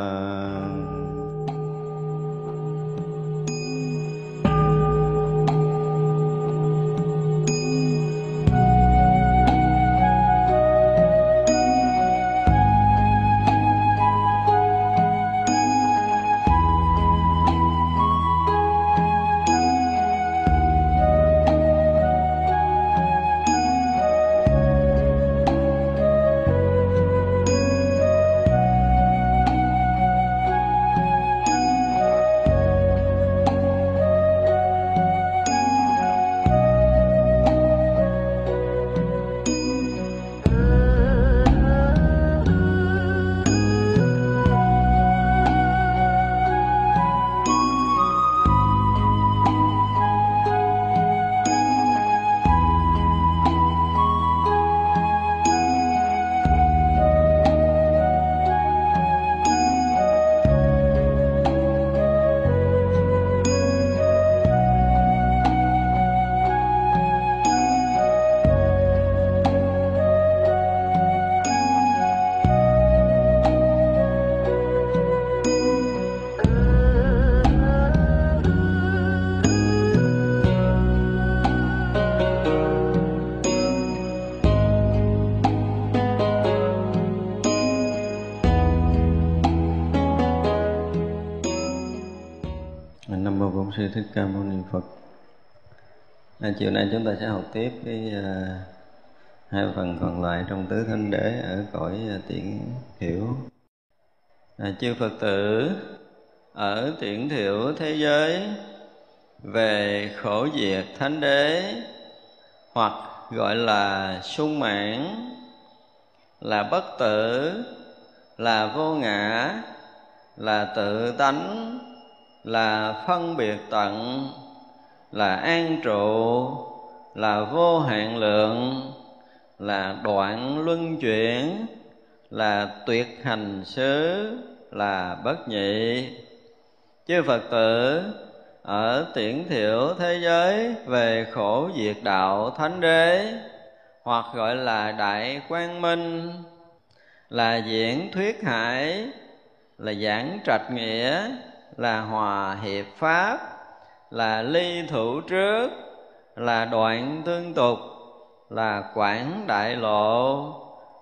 Thích À, chiều nay chúng ta sẽ học tiếp cái à, hai phần còn lại trong tứ thanh đế ở cõi uh, thiểu. À, chư Phật tử ở tiễn thiểu thế giới về khổ diệt thánh đế hoặc gọi là sung mãn là bất tử là vô ngã là tự tánh là phân biệt tận là an trụ, là vô hạn lượng, là đoạn luân chuyển, là tuyệt hành xứ, là bất nhị. Chư phật tử, ở tiễn thiểu thế giới về khổ diệt đạo thánh đế, hoặc gọi là đại quang minh, là diễn thuyết hải, là giảng trạch nghĩa, là hòa hiệp pháp là ly thủ trước là đoạn tương tục là quảng đại lộ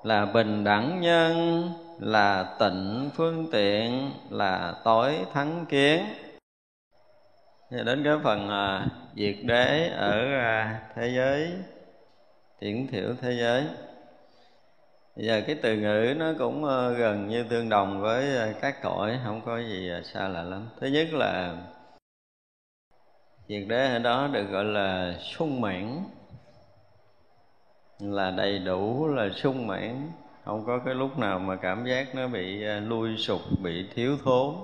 là bình đẳng nhân là tịnh phương tiện là tối thắng kiến. Thì đến cái phần à, diệt đế ở à, thế giới thiển thiểu thế giới. Bây giờ cái từ ngữ nó cũng à, gần như tương đồng với à, các cõi không có gì à, xa lạ lắm. Thứ nhất là diệt đế ở đó được gọi là sung mãn. Là đầy đủ, là sung mãn. Không có cái lúc nào mà cảm giác nó bị à, lui sụp, bị thiếu thốn.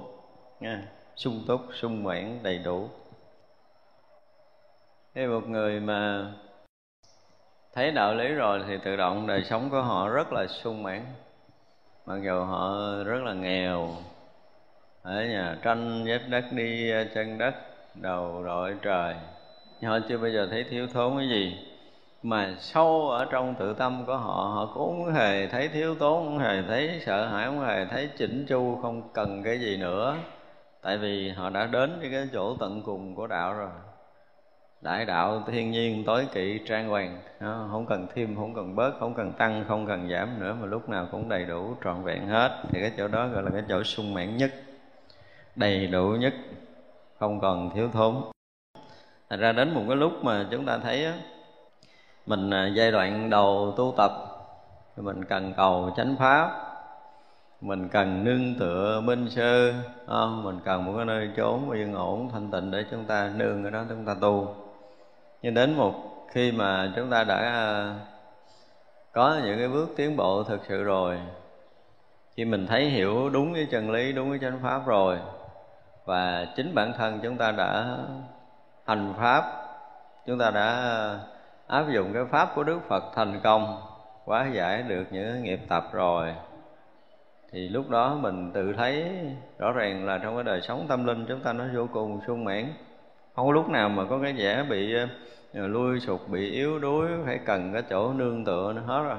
Nha, sung túc, sung mãn, đầy đủ. Thế một người mà thấy đạo lý rồi thì tự động đời sống của họ rất là sung mãn. Mặc dù họ rất là nghèo. Ở nhà tranh vết đất đi à, chân đất đầu đội trời. Nhưng họ chưa bao giờ thấy thiếu thốn cái gì. Mà sâu ở trong tự tâm của họ họ cũng không hề thấy thiếu tốn không hề thấy sợ hãi không hề thấy chỉnh chu, không cần cái gì nữa. Tại vì họ đã đến với cái chỗ tận cùng của đạo rồi. Đại đạo thiên nhiên tối kỵ, trang hoàng. Không cần thêm, không cần bớt, không cần tăng, không cần giảm nữa, mà lúc nào cũng đầy đủ, trọn vẹn hết. Thì cái chỗ đó gọi là cái chỗ sung mãn nhất, đầy đủ nhất không còn thiếu thốn thành ra đến một cái lúc mà chúng ta thấy mình à, giai đoạn đầu tu tập, mình cần cầu chánh pháp, mình cần nương tựa minh sư không? mình cần một cái nơi trốn yên ổn, thanh tịnh để chúng ta nương ở đó chúng ta tu nhưng đến một khi mà chúng ta đã à, có những cái bước tiến bộ thực sự rồi, khi mình thấy hiểu đúng cái chân lý, đúng cái chánh pháp rồi và chính bản thân chúng ta đã hành pháp, chúng ta đã áp dụng cái pháp của đức phật thành công quá giải được những nghiệp tập rồi. Thì lúc đó mình tự thấy rõ ràng là trong cái đời sống tâm linh chúng ta nó vô cùng sung mãn. Không có lúc nào mà có cái vẻ bị ờ, lui sụt bị yếu đuối, phải cần cái chỗ nương tựa nó hết rồi.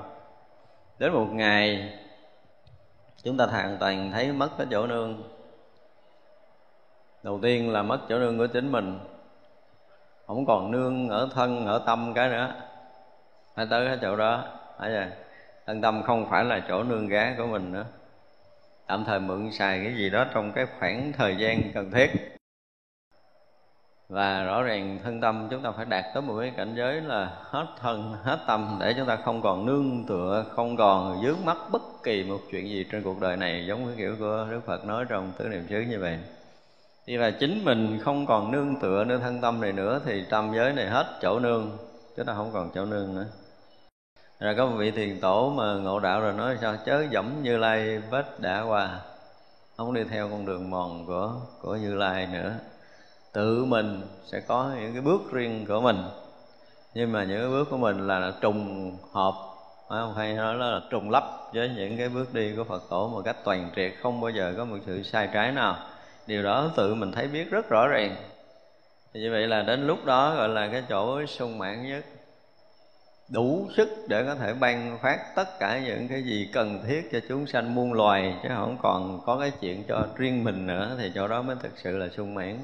Đến một ngày, chúng ta hoàn toàn thấy mất cái chỗ nương đầu tiên là mất chỗ nương của chính mình. Không còn nương ở thân, ở tâm cái nữa. Phải tới cái chỗ đó. Phải rồi thân tâm không phải là chỗ nương gá của mình nữa. Tạm thời mượn xài cái gì đó trong cái khoảng thời gian cần thiết. Và rõ ràng thân tâm chúng ta phải đạt tới một cái cảnh giới là hết thân, hết tâm để chúng ta không còn nương tựa, không còn dướng mắt bất kỳ một chuyện gì trên cuộc đời này giống cái kiểu của đức phật nói trong tứ niệm xứ như vậy thì là chính mình không còn nương tựa nơi thân tâm này nữa thì tâm giới này hết chỗ nương chúng ta không còn chỗ nương nữa. Rồi có một vị thiền tổ mà ngộ đạo rồi nói sao? Chớ dẫm như lai vết đã qua, không đi theo con đường mòn của của như lai nữa. Tự mình sẽ có những cái bước riêng của mình. Nhưng mà những cái bước của mình là trùng hợp không? Hay nói là trùng lắp với những cái bước đi của Phật tổ một cách toàn triệt, không bao giờ có một sự sai trái nào điều đó tự mình thấy biết rất rõ ràng. Thì như vậy là đến lúc đó gọi là cái chỗ sung mãn nhất. Đủ sức để có thể ban phát tất cả những cái gì cần thiết cho chúng sanh muôn loài, chứ không còn có cái chuyện cho riêng mình nữa, thì chỗ đó mới thực sự là sung mãn.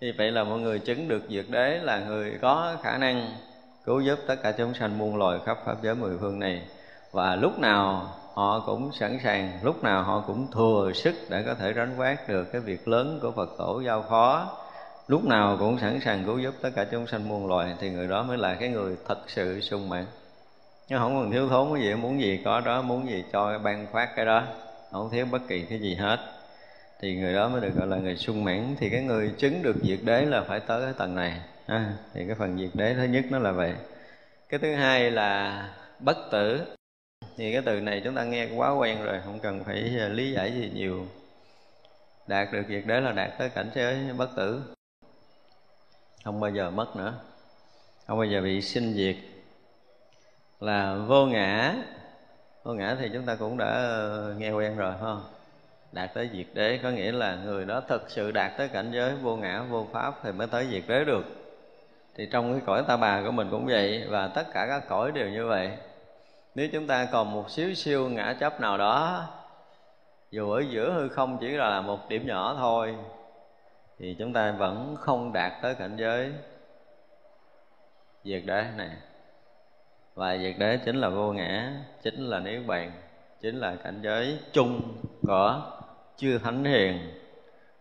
Như vậy là mọi người chứng được diệt đế là người có khả năng cứu giúp tất cả chúng sanh muôn loài khắp pháp giới mười phương này. Và lúc nào họ cũng sẵn sàng lúc nào họ cũng thừa sức để có thể ránh quát được cái việc lớn của phật tổ giao phó. Lúc nào cũng sẵn sàng cứu giúp tất cả chúng sanh muôn loài thì người đó mới là cái người thật sự sung mãn. Nhưng không còn thiếu thốn cái gì muốn gì có đó muốn gì cho ban phát cái đó. Không thiếu bất kỳ cái gì hết. Thì người đó mới được gọi là người sung mãn. Thì cái người chứng được diệt đế là phải tới cái tầng này. À, thì cái phần diệt đế thứ nhất nó là vậy. Cái thứ hai là bất tử thì cái từ này chúng ta nghe quá quen rồi, không cần phải à, lý giải gì nhiều. Đạt được việc đấy là đạt tới cảnh giới bất tử. Không bao giờ mất nữa. Không bao giờ bị sinh diệt. Là vô ngã. Vô ngã thì chúng ta cũng đã ờ, nghe quen rồi không? Đạt tới diệt đế, có nghĩa là người đó thực sự đạt tới cảnh giới vô ngã, vô pháp thì mới tới diệt đế được. Thì trong cái cõi ta bà của mình cũng vậy, và tất cả các cõi đều như vậy nếu chúng ta còn một xíu siêu ngã chấp nào đó, dù ở giữa hư không chỉ là một điểm nhỏ thôi, thì chúng ta vẫn không đạt tới cảnh giới diệt đế này. Và diệt đế chính là vô ngã, chính là niết bàn, chính là cảnh giới chung của chư thánh hiền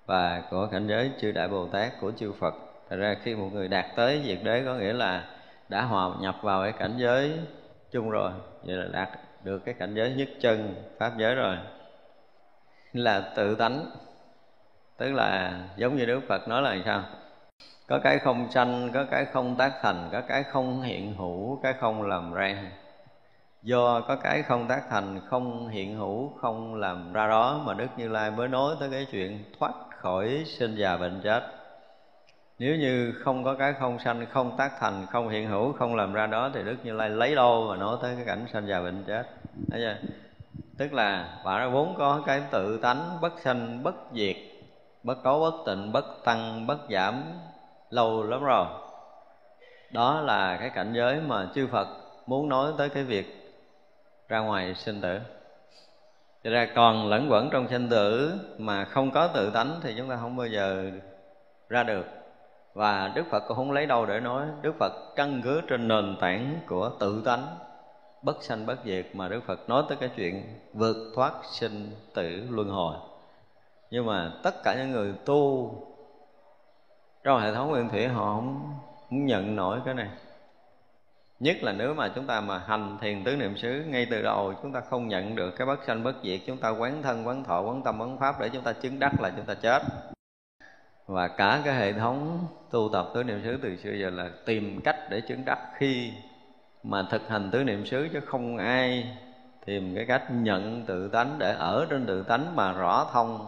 và của cảnh giới chư đại bồ tát của chư phật. Thật ra khi một người đạt tới diệt đế có nghĩa là đã hòa nhập vào cái cảnh giới chung rồi. Vậy là đạt được cái cảnh giới nhất chân pháp giới rồi. Là tự tánh. Tức là giống như đức phật nói là sao? Có cái không sanh, có cái không tác thành, có cái không hiện hữu, cái không làm ra. Do có cái không tác thành, không hiện hữu, không làm ra đó mà đức như lai mới nói tới cái chuyện thoát khỏi sinh già bệnh chết nếu như không có cái không sanh, không tác thành, không hiện hữu, không làm ra đó, thì đức như lai lấy đâu mà nói tới cái cảnh sanh già bệnh chết? Thấy chưa? Tức là bạn vốn có cái tự tánh bất sanh, bất diệt, bất cấu, bất tịnh, bất tăng, bất giảm, lâu lắm rồi. Đó là cái cảnh giới mà chư phật muốn nói tới cái việc ra ngoài sinh tử. Thì ra còn lẫn quẩn trong sinh tử mà không có tự tánh thì chúng ta không bao giờ ra được và Đức Phật cũng không lấy đâu để nói. Đức Phật căn cứ trên nền tảng của tự tánh. Bất sanh bất diệt mà Đức Phật nói tới cái chuyện vượt thoát sinh tử luân hồi. Nhưng mà tất cả những người tu trong hệ thống nguyên thủy họ không, không nhận nổi cái này. Nhất là nếu mà chúng ta mà hành thiền tứ niệm xứ ngay từ đầu chúng ta không nhận được cái bất sanh bất diệt chúng ta quán thân quán thọ quán tâm quán pháp để chúng ta chứng đắc là chúng ta chết. Và cả cái hệ thống tu tập tứ niệm xứ từ xưa giờ là tìm cách để chứng đắc. Khi mà thực hành tứ niệm xứ chứ không ai tìm cái cách nhận tự tánh để ở trên tự tánh mà rõ thông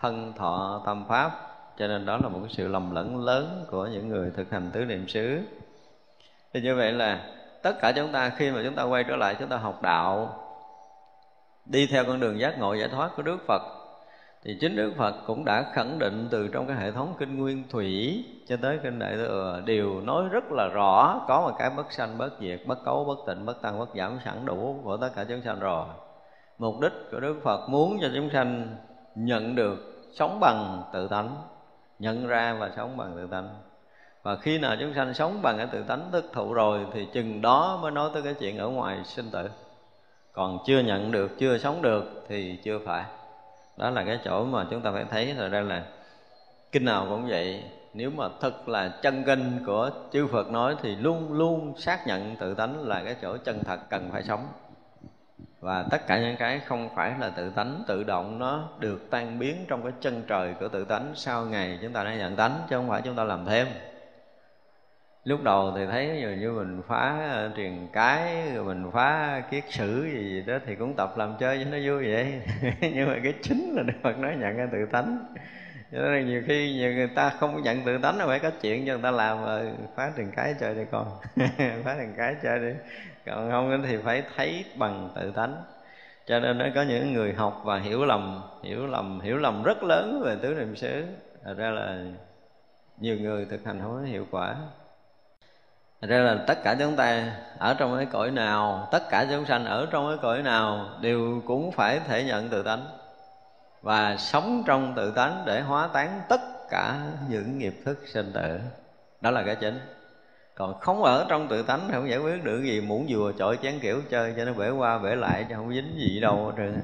thân, thọ, tâm pháp. Cho nên đó là một cái sự lầm lẫn lớn của những người thực hành tứ niệm xứ. Thì như vậy là tất cả chúng ta, khi mà chúng ta quay trở lại, chúng ta học đạo, đi theo con đường giác ngộ giải thoát của Đức Phật thì chính Đức Phật cũng đã khẳng định từ trong cái hệ thống kinh nguyên thủy cho tới kinh đại thừa, đều nói rất là rõ, có một cái bất sanh, bất diệt, bất cấu, bất tịnh, bất tăng, bất giảm, sẵn đủ của tất cả chúng sanh rồi. Mục đích của Đức Phật muốn cho chúng sanh nhận được sống bằng tự tánh, nhận ra và sống bằng tự tánh. Và khi nào chúng sanh sống bằng cái tự tánh thức thụ rồi thì chừng đó mới nói tới cái chuyện ở ngoài sinh tử. Còn chưa nhận được, chưa sống được thì chưa phải đó là cái chỗ mà chúng ta phải thấy rồi đây là kinh nào cũng vậy. Nếu mà thật là chân kinh của chư Phật nói thì luôn luôn xác nhận tự tánh là cái chỗ chân thật cần phải sống. Và tất cả những cái không phải là tự tánh, tự động nó được tan biến trong cái chân trời của tự tánh sau ngày chúng ta đã nhận tánh, chứ không phải chúng ta làm thêm lúc đầu thì thấy như, như mình phá ờ, truyền cái rồi mình phá kiết sử gì, gì đó thì cũng tập làm chơi cho nó vui vậy. Nhưng mà cái chính là đức phật nói nhận cái tự tánh. Cho nên nhiều khi nhiều người ta không nhận tự tánh là phải có chuyện cho người ta làm rồi phá truyền cái chơi đi con. Phá truyền cái chơi đi. Còn không thì phải thấy bằng tự tánh. Cho nên nó có những người học và hiểu lầm hiểu lầm hiểu lầm rất lớn về tứ niệm xứ. Thật ra là nhiều người thực hành không có hiệu quả. Thật ra là tất cả chúng ta ở trong cái cõi nào, Tất cả chúng sanh ở trong cái cõi nào Đều cũng phải thể nhận tự tánh Và sống trong tự tánh để hóa tán tất cả những nghiệp thức sinh tử. Đó là cái chính. Còn không ở trong tự tánh thì không giải quyết được gì muốn vừa chọi chén kiểu chơi cho nó bể qua bể lại cho không dính gì đâu trơn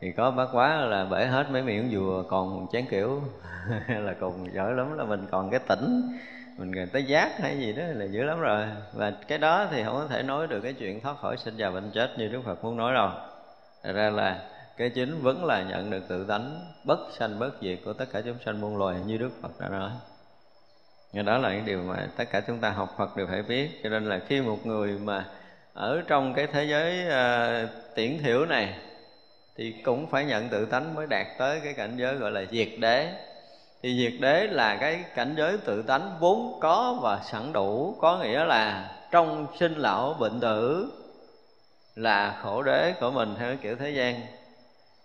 thì có bác quá là bể hết mấy miệng vừa còn chén kiểu là cùng giỏi lắm là mình còn cái tỉnh mình gần tới giác hay gì đó là dữ lắm rồi. Và cái đó thì không có thể nói được cái chuyện thoát khỏi sinh già bệnh chết như đức phật muốn nói đâu. Thật ra là cái chính vẫn là nhận được tự tánh bất sanh bất diệt của tất cả chúng sanh muôn loài như đức phật đã nói. Và đó là những điều mà tất cả chúng ta học Phật đều phải biết. Cho nên là khi một người mà ở trong cái thế giới uh, tiễn thiểu này Thì cũng phải nhận tự tánh mới đạt tới cái cảnh giới gọi là diệt đế thì diệt đế là cái cảnh giới tự tánh vốn có và sẵn đủ, có nghĩa là trong sinh lão bệnh tử là khổ đế của mình theo kiểu thế gian.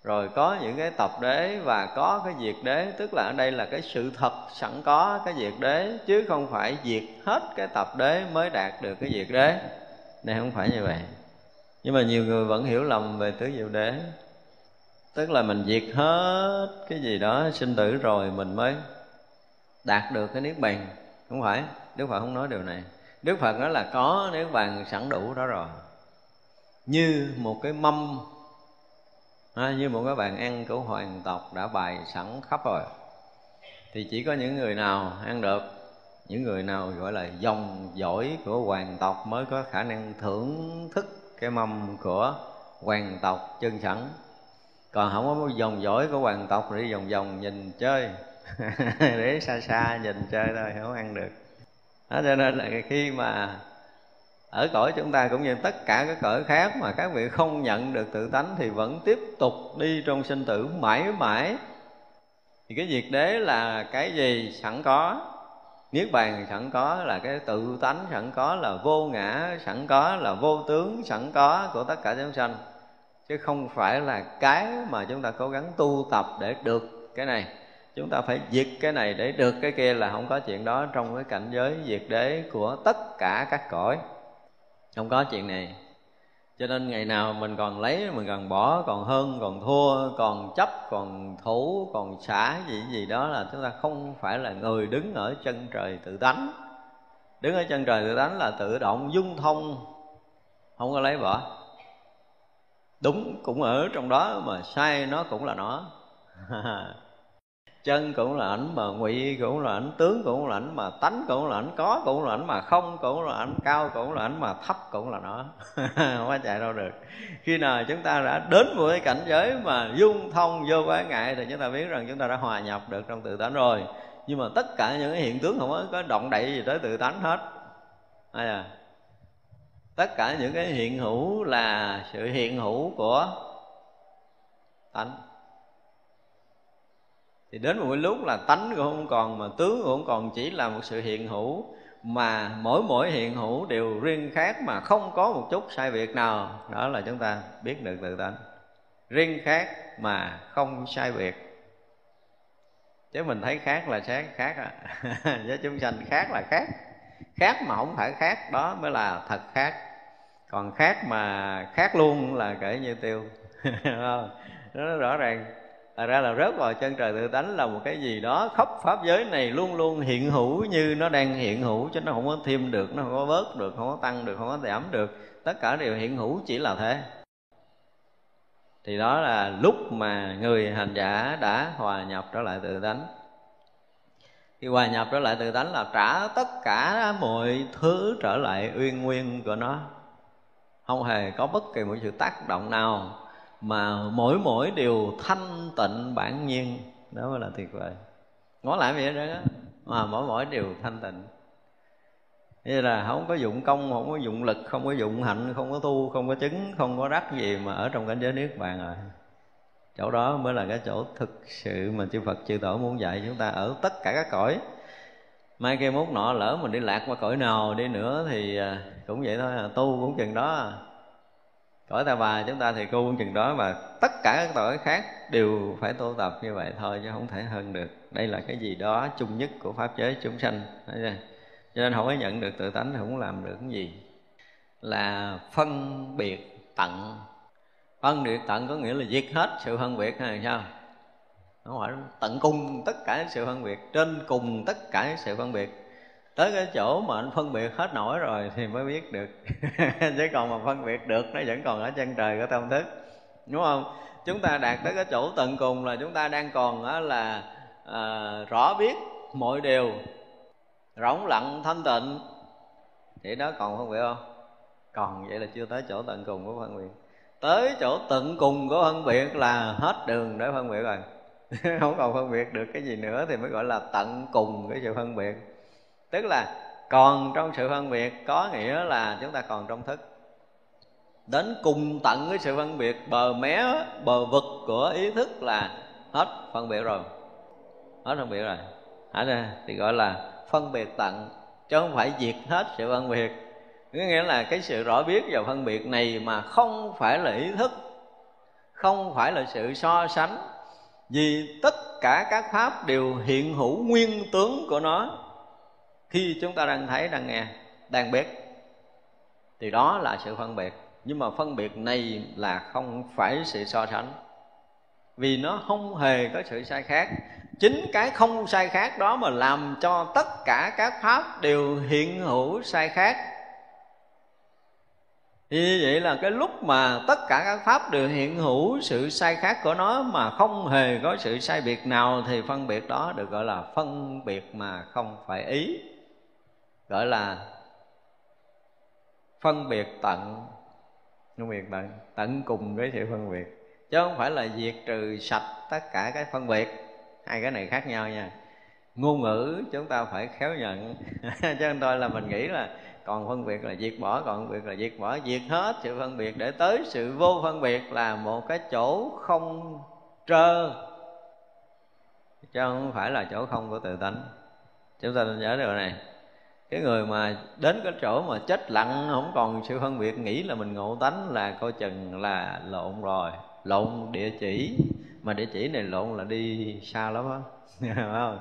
Rồi có những cái tập đế và có cái diệt đế, tức là ở đây là cái sự thật sẵn có cái diệt đế, chứ không phải diệt hết cái tập đế mới đạt được cái diệt đế. Này không phải như vậy. Nhưng mà nhiều người vẫn hiểu lầm về tứ diệu đế tức là mình diệt hết cái gì đó sinh tử rồi mình mới đạt được cái niết bàn. Không phải đức phật không nói điều này. Đức phật nói là có niết bàn sẵn đủ đó rồi. Như một cái mâm à, như một cái bàn ăn của hoàng tộc đã bày sẵn khắp rồi. Thì chỉ có những người nào ăn được những người nào gọi là dòng dõi của hoàng tộc mới có khả năng thưởng thức cái mâm của hoàng tộc chân sẵn còn không có dòng dõi của hoàng tộc để vòng vòng nhìn chơi. Để xa xa nhìn chơi thôi, không ăn được. Đó, cho nên là khi mà ở cõi chúng ta cũng như tất cả các cõi khác mà các vị không nhận được tự tánh thì vẫn tiếp tục đi trong sinh tử mãi mãi. Thì cái diệt đế là cái gì? Sẵn có. Niết bàn sẵn có là cái tự tánh sẵn có, là vô ngã sẵn có, là vô tướng sẵn có của tất cả chúng sanh chứ không phải là cái mà chúng ta cố gắng tu tập để được cái này. Chúng ta phải diệt cái này để được cái kia là không có chuyện đó trong cái cảnh giới diệt đế của tất cả các cõi. Không có chuyện này. Cho nên ngày nào mình còn lấy, mình còn bỏ, còn hơn, còn thua, còn chấp, còn thủ, còn xả gì gì đó là chúng ta không phải là người đứng ở chân trời tự tánh. Đứng ở chân trời tự tánh là tự động dung thông, không có lấy bỏ đúng cũng ở trong đó mà sai nó cũng là nó. Chân cũng là ảnh mà ngụy cũng là ảnh tướng cũng là ảnh mà tánh cũng là ảnh có cũng là ảnh mà không cũng là ảnh cao cũng là ảnh mà thấp cũng là nó. Không có chạy đâu được. Khi nào chúng ta đã đến một cái cảnh giới mà dung thông vô quái ngại thì chúng ta biết rằng chúng ta đã hòa nhập được trong tự tánh rồi. Nhưng mà tất cả những cái hiện tướng không có, động đậy gì tới tự tánh hết. Hay à? Tất cả những cái hiện hữu là sự hiện hữu của tánh. Thì đến một cái lúc là tánh cũng không còn, mà tướng cũng không còn, chỉ là một sự hiện hữu. Mà mỗi mỗi hiện hữu đều riêng khác mà không có một chút sai biệt nào. Đó là chúng ta biết được tự tánh. Riêng khác mà không sai biệt. Chứ mình thấy khác là khác khác à với chúng sanh khác là khác. Khác mà không phải khác, đó mới là thật khác còn khác mà khác luôn là kể như tiêu nó rõ ràng Thật ra là rớt vào chân trời tự tánh là một cái gì đó khắp pháp giới này luôn luôn hiện hữu như nó đang hiện hữu chứ nó không có thêm được, nó không có bớt được, không có tăng được, không có giảm được. Tất cả đều hiện hữu chỉ là thế. Thì đó là lúc mà người hành giả đã hòa nhập trở lại tự tánh. Khi hòa nhập trở lại tự tánh là trả tất cả mọi thứ trở lại uyên nguyên của nó. Không hề có bất kỳ một sự tác động nào mà mỗi mỗi đều thanh tịnh bản nhiên. Đó mới là tuyệt vời. Ngó lại vậy đó, mà mỗi mỗi đều thanh tịnh. Như là không có dụng công, không có dụng lực, không có dụng hạnh, không có tu, không có chứng, không có đắc gì mà ở trong cảnh giới niết bàn rồi. Chỗ đó mới là cái chỗ thực sự mà chư Phật, chư Tổ muốn dạy chúng ta ở tất cả các cõi mai kia mốt nọ lỡ mình đi lạc qua cõi nào đi nữa thì à, cũng vậy thôi à, tu cũng chừng đó à. cõi ta bà chúng ta thì tu cũng chừng đó và tất cả các tội khác đều phải tu tập như vậy thôi chứ không thể hơn được. Đây là cái gì đó chung nhất của pháp giới chúng sanh. Cho nên không có nhận được tự tánh thì không làm được cái gì. Là phân biệt tận. Phân biệt tận có nghĩa là diệt hết sự phân biệt hay sao không phải tận cùng tất cả sự phân biệt trên cùng tất cả sự phân biệt. Tới cái chỗ mà anh phân biệt hết nổi rồi thì mới biết được. Chứ còn mà phân biệt được nó vẫn còn ở chân trời của tâm thức. Đúng không? Chúng ta đạt tới cái chỗ tận cùng là chúng ta đang còn là à, rõ biết mọi điều rỗng lặng thanh tịnh. Thì đó còn phân biệt không? Còn vậy là chưa tới chỗ tận cùng của phân biệt. Tới chỗ tận cùng của phân biệt là hết đường để phân biệt rồi. không còn phân biệt được cái gì nữa thì mới gọi là tận cùng cái sự phân biệt. Tức là còn trong sự phân biệt có nghĩa là chúng ta còn trong thức. Đến cùng tận cái sự phân biệt, bờ mé, bờ vực của ý thức là hết phân biệt rồi. Hết phân biệt rồi. Hả ra thì gọi là phân biệt tận, chứ không phải diệt hết sự phân biệt. Có nghĩa là cái sự rõ biết và phân biệt này mà không phải là ý thức, không phải là sự so sánh vì tất cả các pháp đều hiện hữu nguyên tướng của nó. Khi chúng ta đang thấy, đang nghe, đang biết, thì đó là sự phân biệt. Nhưng mà phân biệt này là không phải sự so sánh. Vì nó không hề có sự sai khác. Chính cái không sai khác đó mà làm cho tất cả các pháp đều hiện hữu sai khác như vậy là cái lúc mà tất cả các pháp đều hiện hữu sự sai khác của nó mà không hề có sự sai biệt nào, thì phân biệt đó được gọi là phân biệt mà không phải ý. Gọi là phân biệt tận. Phân biệt tận tận cùng với sự phân biệt. Chứ không phải là diệt trừ sạch tất cả cái phân biệt. Hai cái này khác nhau nha. Ngôn ngữ chúng ta phải khéo nhận. Cho nên thôi là mình nghĩ là còn phân biệt là diệt bỏ, còn phân biệt là diệt bỏ. Diệt hết sự phân biệt để tới sự vô phân biệt là một cái chỗ không trơ. Chứ không phải là chỗ không của tự tánh. Chúng ta nên nhớ điều này. Cái người mà đến cái chỗ mà chết lặng, không còn sự phân biệt, nghĩ là mình ngộ tánh là coi chừng là lộn rồi. Lộn địa chỉ. Mà địa chỉ này lộn là đi xa lắm á. Không?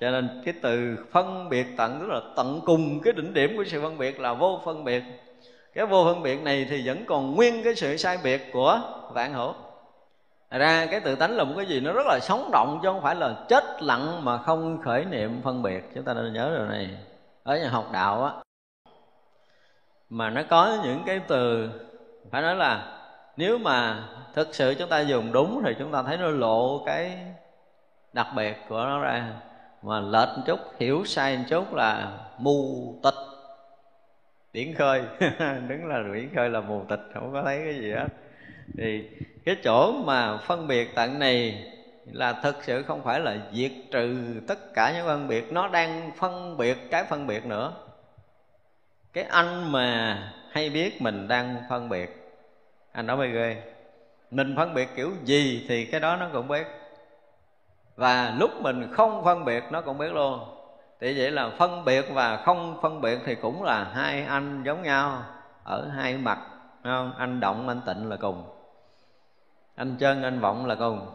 Cho nên cái từ phân biệt tận, tức là tận cùng cái đỉnh điểm của sự phân biệt là vô phân biệt. Cái vô phân biệt này thì vẫn còn nguyên cái sự sai biệt của vạn hữu ra cái tự tánh là một cái gì nó rất là sống động, chứ không phải là chết lặng mà không khởi niệm phân biệt. Chúng ta nên nhớ điều này. Ở nhà học đạo á, mà nó có những cái từ phải nói là nếu mà thực sự chúng ta dùng đúng thì chúng ta thấy nó lộ cái đặc biệt của nó ra mà lệch một chút, hiểu sai một chút là mù tịch. Điển khơi, đứng là biển khơi là mù tịch, không có thấy cái gì hết. Thì cái chỗ mà phân biệt tận này là thực sự không phải là diệt trừ tất cả những phân biệt, nó đang phân biệt cái phân biệt nữa. Cái anh mà hay biết mình đang phân biệt, anh nói mới ghê. Mình phân biệt kiểu gì thì cái đó nó cũng biết và lúc mình không phân biệt, nó cũng biết luôn. Thì vậy là phân biệt và không phân biệt thì cũng là hai anh giống nhau, ở hai mặt không? anh động, anh tịnh là cùng. Anh chân, anh vọng là cùng.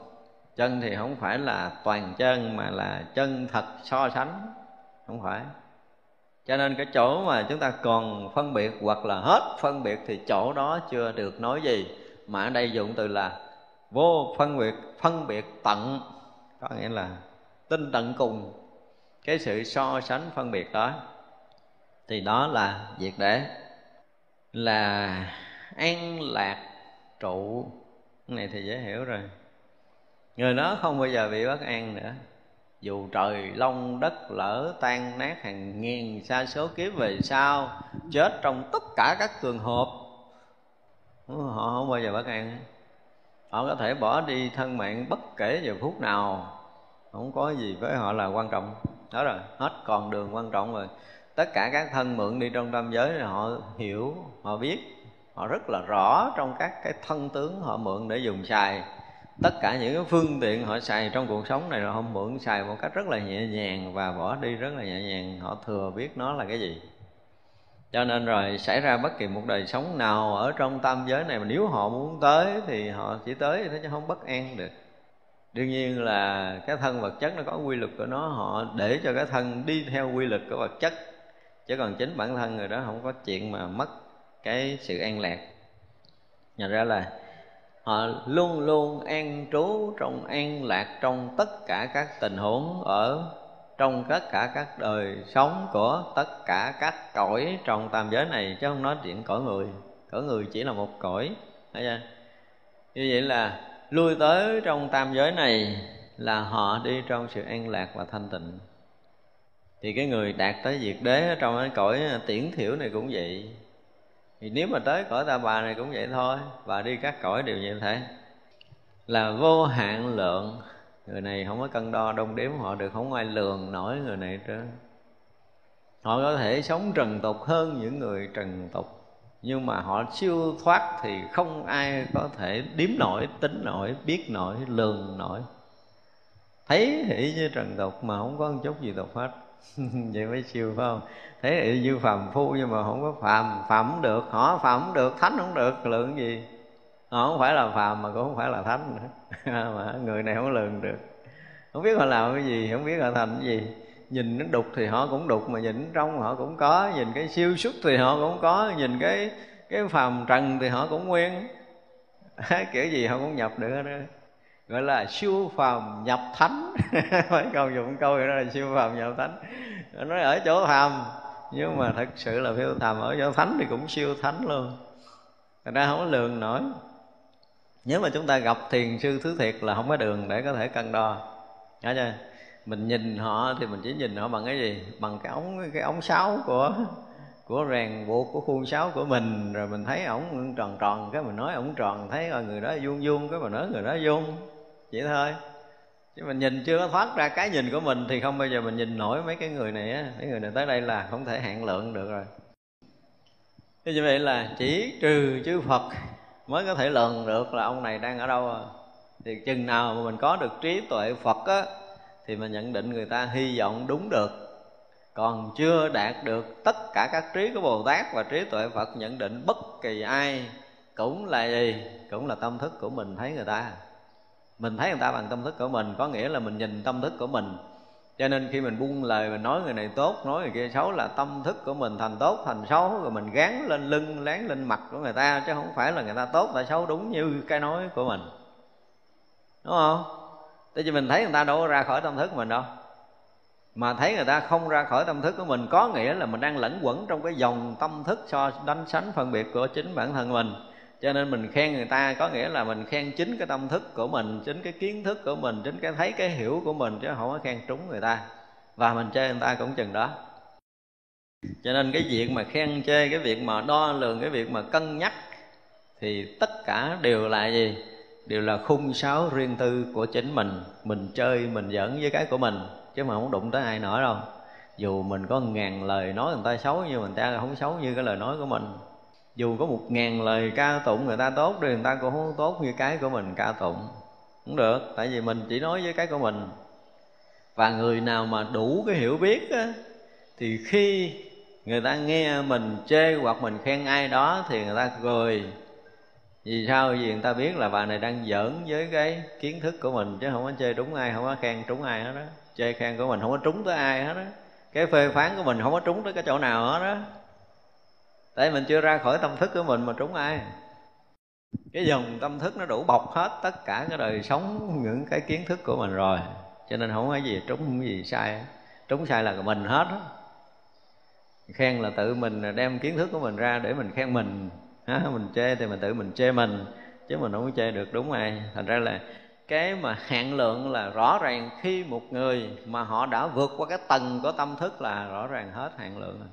Chân thì không phải là toàn chân, mà là chân thật so sánh. Không phải. Cho nên cái chỗ mà chúng ta còn phân biệt hoặc là hết phân biệt thì chỗ đó chưa được nói gì. Mà ở đây dụng từ là vô phân biệt phân biệt tận có nghĩa là tinh tận cùng cái sự so sánh phân biệt đó. Thì đó là việc để là an lạc trụ. Cái này thì dễ hiểu rồi. Người đó không bao giờ bị bất an nữa. Dù trời, long, đất lỡ tan nát hàng ngàn xa số kiếp về sau, chết trong tất cả các trường hợp, họ không bao giờ bất an họ có thể bỏ đi thân mạng bất kể giờ phút nào. Không có gì với họ là quan trọng. Đó rồi, hết còn đường quan trọng rồi. Tất cả các thân mượn đi trong tam giới thì họ hiểu, họ biết. Họ rất là rõ trong các cái thân tướng họ mượn để dùng xài. Tất cả những cái phương tiện họ xài trong cuộc sống này là họ mượn xài một cách rất là nhẹ nhàng và bỏ đi rất là nhẹ nhàng. Họ thừa biết nó là cái gì cho nên rồi xảy ra bất kỳ một đời sống nào ở trong tam giới này mà nếu họ muốn tới thì họ chỉ tới thế chứ không bất an được. Đương nhiên là cái thân vật chất nó có quy luật của nó, họ để cho cái thân đi theo quy luật của vật chất. Chứ còn chính bản thân người đó không có chuyện mà mất cái sự an lạc. Nhận ra là họ luôn luôn an trú trong an lạc trong tất cả các tình huống ở trong tất cả các đời sống của tất cả các cõi trong tam giới này, chứ không nói chuyện cõi người. Cõi người chỉ là một cõi, thấy chưa? Như vậy là lui tới trong tam giới này là họ đi trong sự an lạc và thanh tịnh. Thì cái người đạt tới diệt đế ở trong cái cõi tiễn thiểu này cũng vậy. Thì nếu mà tới cõi ta bà này cũng vậy thôi, và đi các cõi đều như thế, là vô hạn lượng người này không có cân đo đông đếm họ được, không ai lường nổi người này trơn. Họ có thể sống trần tục hơn những người trần tục, nhưng mà họ siêu thoát thì không ai có thể điếm nổi, tính nổi, biết nổi, lường nổi. Thấy thì như trần tục mà không có một chút gì tục hết. Vậy mới siêu, phải không? Thấy như phàm phu nhưng mà không có phàm phẩm được, họ phẩm được, thánh không được lượng gì? Họ không phải là phàm mà cũng không phải là thánh nữa. Mà người này không lường được. Không biết họ làm cái gì, không biết họ thành cái gì. Nhìn nó đục thì họ cũng đục mà nhìn trong họ cũng có. Nhìn cái siêu xuất thì họ cũng có. Nhìn cái cái phàm trần thì họ cũng nguyên. Kiểu gì họ cũng nhập được đó gọi là siêu phàm nhập thánh. Phải câu dùng câu đó là siêu phàm nhập thánh. Nói ở chỗ phàm, nhưng mà thật sự là phiêu phàm. Ở chỗ thánh thì cũng siêu thánh luôn. Thành ra không có lường nổi nếu mà chúng ta gặp thiền sư thứ thiệt là không có đường để có thể cân đo. Nhớ chưa? mình nhìn họ thì mình chỉ nhìn họ bằng cái gì? Bằng cái ống cái ống sáo của của rèn buộc, của khuôn sáo của mình. Rồi mình thấy ổng tròn tròn, cái mình nói ổng tròn, thấy người đó vuông vuông, cái mình nói người đó vuông. Vậy thôi. Chứ mình nhìn chưa có thoát ra cái nhìn của mình thì không bao giờ mình nhìn nổi mấy cái người này á. Mấy người này tới đây là không thể hạn lượng được rồi. Thế như vậy là chỉ trừ chư phật mới có thể lần được là ông này đang ở đâu à. thì chừng nào mà mình có được trí tuệ phật á, thì mình nhận định người ta hy vọng đúng được. Còn chưa đạt được tất cả các trí của bồ tát và trí tuệ phật nhận định bất kỳ ai, cũng là gì? Cũng là tâm thức của mình thấy người ta. Mình thấy người ta bằng tâm thức của mình, có nghĩa là mình nhìn tâm thức của mình cho nên khi mình buông lời, mình nói người này tốt, nói người kia xấu là tâm thức của mình thành tốt, thành xấu, rồi mình gán lên lưng, lán lên mặt của người ta, chứ không phải là người ta tốt ta xấu đúng như cái nói của mình. Đúng không? Tại vì mình thấy người ta đâu có ra khỏi tâm thức mình đâu. Mà thấy người ta không ra khỏi tâm thức của mình, có nghĩa là mình đang lẫn quẩn trong cái dòng tâm thức so đánh sánh phân biệt của chính bản thân mình cho nên mình khen người ta có nghĩa là mình khen chính cái tâm thức của mình, chính cái kiến thức của mình, chính cái thấy cái hiểu của mình, chứ không có khen trúng người ta. Và mình chơi người ta cũng chừng đó. Cho nên cái việc mà khen chê cái việc mà đo lường, cái việc mà cân nhắc thì tất cả đều là gì? Đều là khung sáo riêng tư của chính mình. Mình chơi, mình giỡn với cái của mình, chứ mà không đụng tới ai nữa đâu. Dù mình có ngàn lời nói người ta xấu, nhưng mà người ta không xấu như cái lời nói của mình dù có một ngàn lời ca tụng người ta tốt đi người ta cũng không tốt như cái của mình ca tụng. Cũng được tại vì mình chỉ nói với cái của mình. Và người nào mà đủ cái hiểu biết á, thì khi người ta nghe mình chê hoặc mình khen ai đó thì người ta cười. Vì sao? Vì người ta biết là bà này đang giỡn với cái kiến thức của mình chứ không có chê đúng ai không có khen trúng ai hết đó chê khen của mình không có trúng tới ai hết đó cái phê phán của mình không có trúng tới cái chỗ nào hết đó tại mình chưa ra khỏi tâm thức của mình mà trúng ai? Cái dòng tâm thức nó đủ bọc hết tất cả cái đời sống những cái kiến thức của mình rồi. Cho nên không có gì trúng không có gì sai. Trúng sai là mình hết đó. khen là tự mình đem kiến thức của mình ra để mình khen mình. Ha, mình chê thì mình tự mình chê mình chứ mình không có chê được đúng ai. Thành ra là cái mà hạn lượng là rõ ràng khi một người mà họ đã vượt qua cái tầng của tâm thức là rõ ràng hết hạn lượng rồi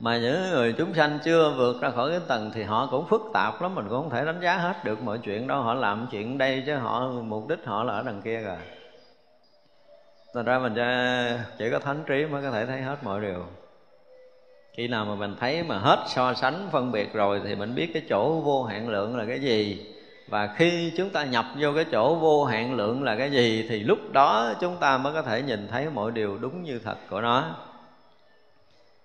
mà những người chúng sanh chưa vượt ra khỏi cái tầng thì họ cũng phức tạp lắm, mình cũng không thể đánh giá hết được mọi chuyện đâu. Họ làm chuyện đây chứ họ, mục đích họ là ở đằng kia rồi. Thành ra mình chỉ có thánh trí mới có thể thấy hết mọi điều. Khi nào mà mình thấy mà hết so sánh, phân biệt rồi thì mình biết cái chỗ vô hạn lượng là cái gì. Và khi chúng ta nhập vô cái chỗ vô hạn lượng là cái gì, thì lúc đó chúng ta mới có thể nhìn thấy mọi điều đúng như thật của nó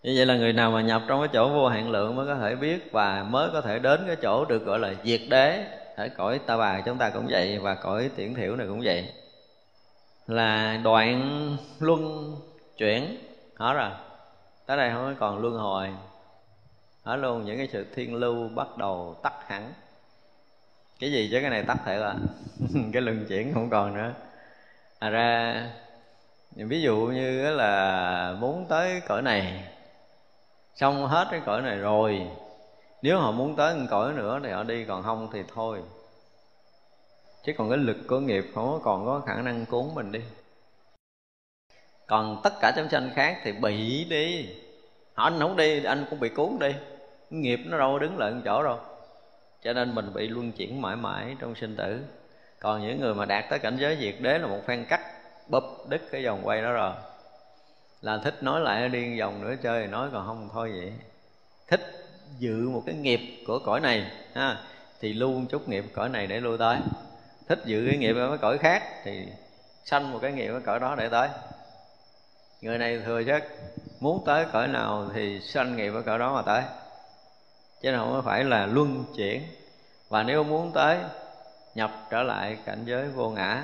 như vậy là người nào mà nhập trong cái chỗ vô hạn lượng mới có thể biết và mới có thể đến cái chỗ được gọi là diệt đế. Ở cõi ta bà, chúng ta cũng vậy, và cõi tiễn thiểu này cũng vậy. Là đoạn luân chuyển. Hết rồi tới đây không còn luân hồi. Hết luôn, những cái sự thiên lưu bắt đầu tắt hẳn. Cái gì chứ? Cái này tắt thiệt à? Cái luân chuyển không còn nữa. À ra, ví dụ như là muốn tới cõi này xong hết cái cõi này rồi. Nếu họ muốn tới một cõi nữa thì họ đi, còn không thì thôi. Chứ còn cái lực của nghiệp không còn có khả năng cuốn mình đi. Còn tất cả chúng sanh khác thì bị đi. Họ anh không đi anh cũng bị cuốn đi. Nghiệp nó đâu đứng lại một chỗ đâu. Cho nên mình bị luân chuyển mãi mãi trong sinh tử. Còn những người mà đạt tới cảnh giới diệt đế là một phen cắt bụp đứt cái vòng quay đó rồi là thích nói lại đi vòng nữa chơi, nói còn không thôi vậy. Thích dự một cái nghiệp của cõi này, ha, thì luôn chút nghiệp cõi này để lui tới. Thích dự cái nghiệp ở cái cõi khác thì sanh một cái nghiệp ở cõi đó để tới. Người này thừa chất, muốn tới cõi nào thì sanh nghiệp ở cõi đó mà tới. Chứ không phải là luân chuyển. Và nếu muốn tới, nhập trở lại cảnh giới vô ngã,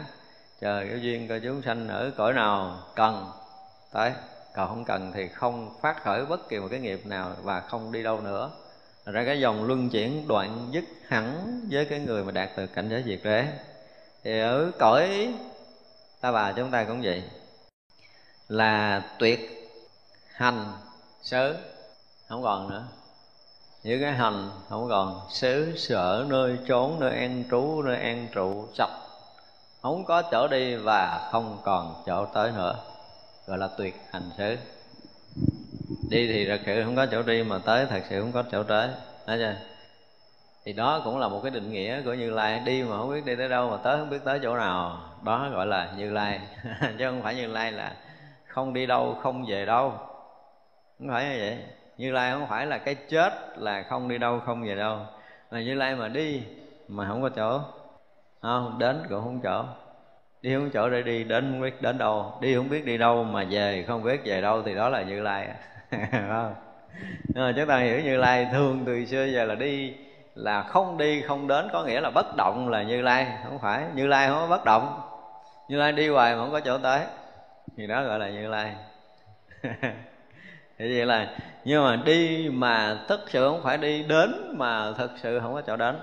chờ cái duyên coi chúng sanh ở cõi nào cần tới còn không cần thì không phát khởi bất kỳ một cái nghiệp nào và không đi đâu nữa. Ra cái dòng luân chuyển đoạn dứt hẳn với cái người mà đạt từ cảnh giới diệt đế. Thì ở cõi ta bà chúng ta cũng vậy. Là tuyệt, hành xứ không còn nữa. Những cái hành không còn xứ sở, nơi trốn, nơi an trú, nơi an trụ, sạch. Không có chỗ đi và không còn chỗ tới nữa gọi là tuyệt hành xứ đi thì thật sự không có chỗ đi, mà tới thật sự không có chỗ tới. Nói chưa? Thì đó cũng là một cái định nghĩa của như lai. Đi mà không biết đi tới đâu, mà tới không biết tới chỗ nào. Đó gọi là như lai. Chứ không phải như lai là không đi đâu, không về đâu. Không phải như vậy. Như lai không phải là cái chết là không đi đâu, không về đâu. Mà như lai mà đi mà không có chỗ. Không, đến cũng không chỗ đi không chỗ để đi, đến không biết đến đâu. Đi không biết đi đâu mà về, không biết về đâu thì đó là như lai. Không? Nhưng mà chúng ta hiểu như lai. Thường từ xưa giờ là đi là không đi, không đến có nghĩa là bất động là như lai. Không phải, như lai không có bất động. Như lai đi hoài mà không có chỗ tới. Thì đó gọi là như lai. Thì vậy là, nhưng mà đi mà thực sự không phải đi đến mà thực sự không có chỗ đến,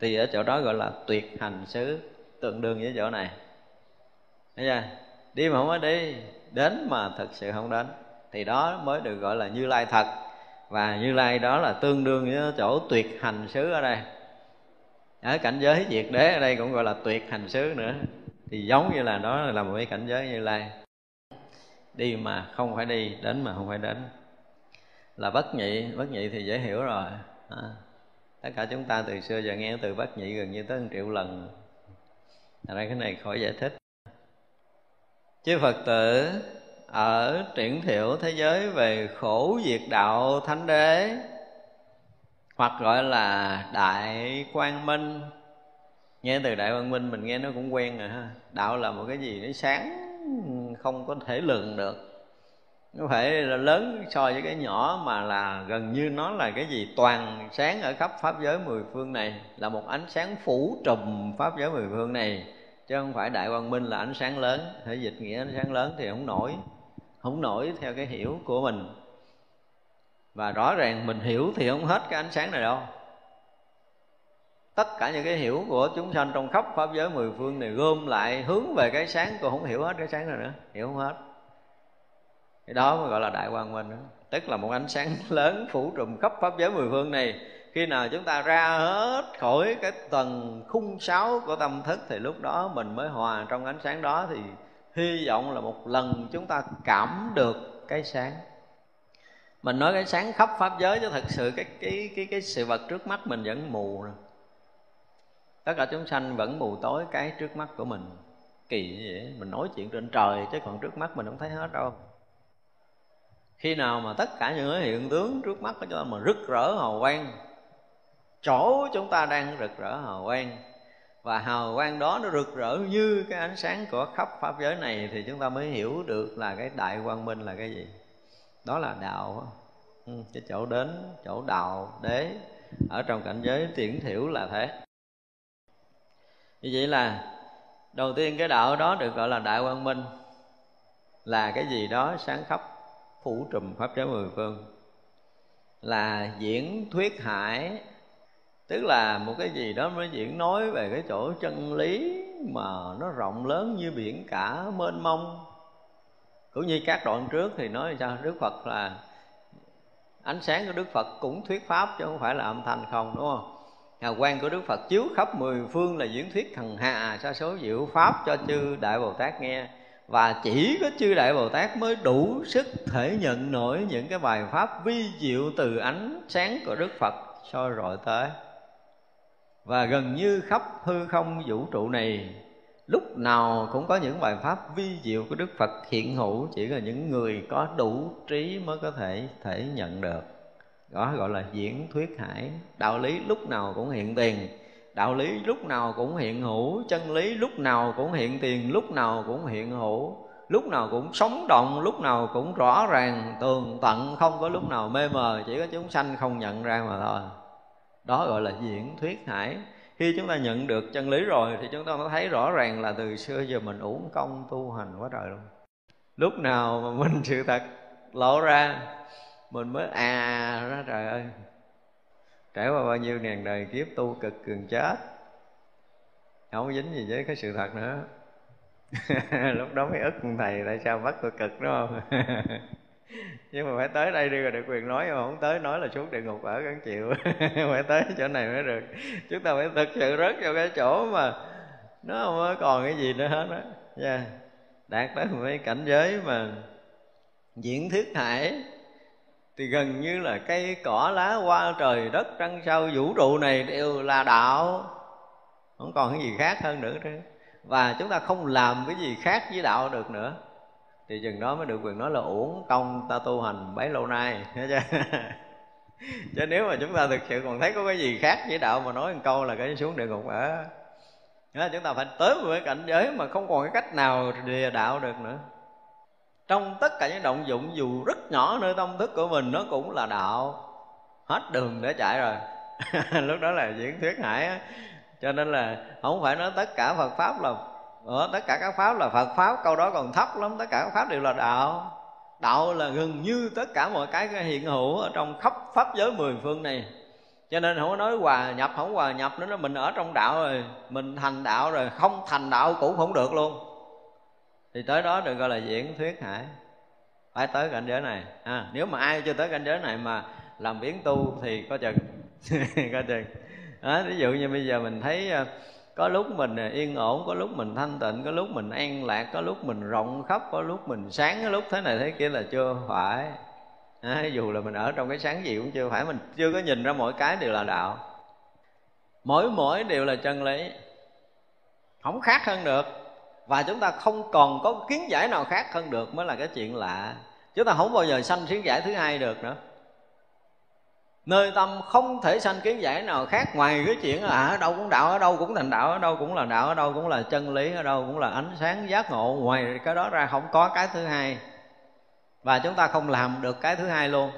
thì ở chỗ đó gọi là tuyệt hành xứ tương đương với chỗ này thấy chưa? Đi mà không có đi đến mà thực sự không đến. Thì đó mới được gọi là như lai thật. Và như lai đó là tương đương với chỗ tuyệt hành xứ ở đây. Ở cảnh giới diệt đế ở đây cũng gọi là tuyệt hành xứ nữa. Thì giống như là đó là một cái cảnh giới như lai. Đi mà không phải đi đến mà không phải đến. Là bất nhị bất nhị thì dễ hiểu rồi. À, tất cả chúng ta từ xưa giờ nghe từ bất nhị gần như tới 1 triệu lần. Thành ra cái này khỏi giải thích. Chư Phật tử, ở triển thiệu thế giới về khổ diệt đạo thánh đế, hoặc gọi là đại quang minh. Nghe từ đại quang minh mình nghe nó cũng quen rồi ha. Đạo là một cái gì nó sáng, không có thể lường được. Nó phải là lớn so với cái nhỏ mà là gần như nó là cái gì? Toàn sáng ở khắp pháp giới mười phương này, là một ánh sáng phủ trùm pháp giới mười phương này chứ không phải đại quang minh là ánh sáng lớn. Thể dịch nghĩa ánh sáng lớn thì không nổi. Không nổi theo cái hiểu của mình. Và rõ ràng mình hiểu thì không hết cái ánh sáng này đâu. Tất cả những cái hiểu của chúng sanh trong khắp pháp giới mười phương này gom lại hướng về cái sáng còn không hiểu hết cái sáng này nữa. Hiểu không hết. Cái đó mới gọi là đại quang minh đó. tức là một ánh sáng lớn phủ trùm khắp pháp giới mười phương này khi nào chúng ta ra hết khỏi cái tầng khung sáu của tâm thức thì lúc đó mình mới hòa trong ánh sáng đó. Thì hy vọng là một lần chúng ta cảm được cái sáng. Mình nói cái sáng khắp pháp giới chứ thật sự cái cái cái cái sự vật trước mắt mình vẫn mù rồi. Tất cả chúng sanh vẫn mù tối cái trước mắt của mình. Kỳ như vậy, mình nói chuyện trên trời chứ còn trước mắt mình không thấy hết đâu. Khi nào mà tất cả những cái hiện tướng trước mắt của chúng ta mà rực rỡ, hào quang chỗ chúng ta đang rực rỡ hào quang. Và hào quang đó nó rực rỡ như cái ánh sáng của khắp pháp giới này thì chúng ta mới hiểu được là cái đại quang minh là cái gì. Đó là đạo. Ừ, cái chỗ đến chỗ đạo đế ở trong cảnh giới tiễn thiểu là thế. Như vậy là đầu tiên cái đạo đó được gọi là đại quang minh là cái gì đó sáng khắp phủ trùm pháp giới mười phương là diễn thuyết hải tức là một cái gì đó mới diễn nói về cái chỗ chân lý mà nó rộng lớn như biển cả mênh mông. Cũng như các đoạn trước thì nói sao, đức phật là ánh sáng của đức phật cũng thuyết pháp chứ không phải là âm thanh không, đúng không? Hào quang của đức phật chiếu khắp mười phương là diễn thuyết thần hà sa số diệu pháp cho chư đại bồ tát nghe. Và chỉ có chư đại bồ tát mới đủ sức thể nhận nổi những cái bài pháp vi diệu từ ánh sáng của đức phật soi rọi tới và gần như khắp hư không vũ trụ này, lúc nào cũng có những bài pháp vi diệu của đức phật hiện hữu, chỉ là những người có đủ trí mới có thể thể nhận được. Đó gọi là diễn thuyết hải. Đạo lý lúc nào cũng hiện tiền, đạo lý lúc nào cũng hiện hữu, chân lý lúc nào cũng hiện tiền, lúc nào cũng hiện hữu. Lúc nào cũng sống động, lúc nào cũng rõ ràng, tường tận, không có lúc nào mê mờ, chỉ có chúng sanh không nhận ra mà thôi đó gọi là diễn thuyết hải. Khi chúng ta nhận được chân lý rồi thì chúng ta mới thấy rõ ràng là từ xưa giờ mình uổng công tu hành quá trời luôn. Lúc nào mà mình sự thật lộ ra, mình mới à ra trời ơi, trải qua bao nhiêu ngàn đời kiếp tu cực cường chết. Không dính gì với cái sự thật nữa. Lúc đó mới ức thầy tại sao bắt tôi cực, đúng không? nhưng mà phải tới đây đi rồi được quyền nói mà không tới nói là xuống địa ngục ở cắn chịu. Phải tới chỗ này mới được. Chúng ta phải thực sự rớt vào cái chỗ mà nó không còn cái gì nữa hết á. Yeah. đạt tới một cái cảnh giới mà diễn thuyết hải thì gần như là cây cỏ lá hoa trời đất trăng sao vũ trụ này đều là đạo. Không còn cái gì khác hơn nữa chứ và chúng ta không làm cái gì khác với đạo được nữa thì chừng đó mới được quyền nói là uổng công ta tu hành bấy lâu nay. Thấy chưa chứ nếu mà chúng ta thực sự còn thấy có cái gì khác với đạo mà nói một câu là cái xuống địa ngục ở. Đó, chúng ta phải tới một cái cảnh giới mà không còn cái cách nào lìa đạo được nữa. Trong tất cả những động dụng dù rất nhỏ nơi tâm thức của mình nó cũng là đạo. Hết đường để chạy rồi. Lúc đó là diễn thuyết hải á. Cho nên là không phải nói tất cả phật pháp là Ủa, tất cả các pháp là phật pháp câu đó còn thấp lắm tất cả các pháp đều là đạo. Đạo là gần như tất cả mọi cái hiện hữu ở trong khắp pháp giới mười phương này. Cho nên không có nói hòa nhập không hòa nhập nữa mình ở trong đạo rồi mình thành đạo rồi không thành đạo cũng không được luôn. Thì tới đó được gọi là diễn thuyết hải phải tới cảnh giới này. À, nếu mà ai chưa tới cảnh giới này mà làm biến tu thì có chừng. Có chừng. Đó, ví dụ như bây giờ mình thấy ờ, có lúc mình à, yên ổn có lúc mình thanh tịnh có lúc mình an lạc có lúc mình rộng khắp có lúc mình sáng có lúc thế này thế kia là chưa phải. À, dù là mình ở trong cái sáng gì cũng chưa phải mình chưa có nhìn ra mỗi cái đều là đạo. Mỗi mỗi đều là chân lý không khác hơn được. Và chúng ta không còn có kiến giải nào khác hơn được mới là cái chuyện lạ. Chúng ta không bao giờ sanh kiến giải thứ hai được nữa nơi tâm không thể sanh kiến giải nào khác ngoài cái chuyện là à, ở đâu cũng đạo, ở đâu cũng thành đạo, ở đâu cũng là đạo, ở đâu cũng là chân lý, ở đâu cũng là ánh sáng giác ngộ. Ngoài cái đó ra không có cái thứ hai. Và chúng ta không làm được cái thứ hai luôn.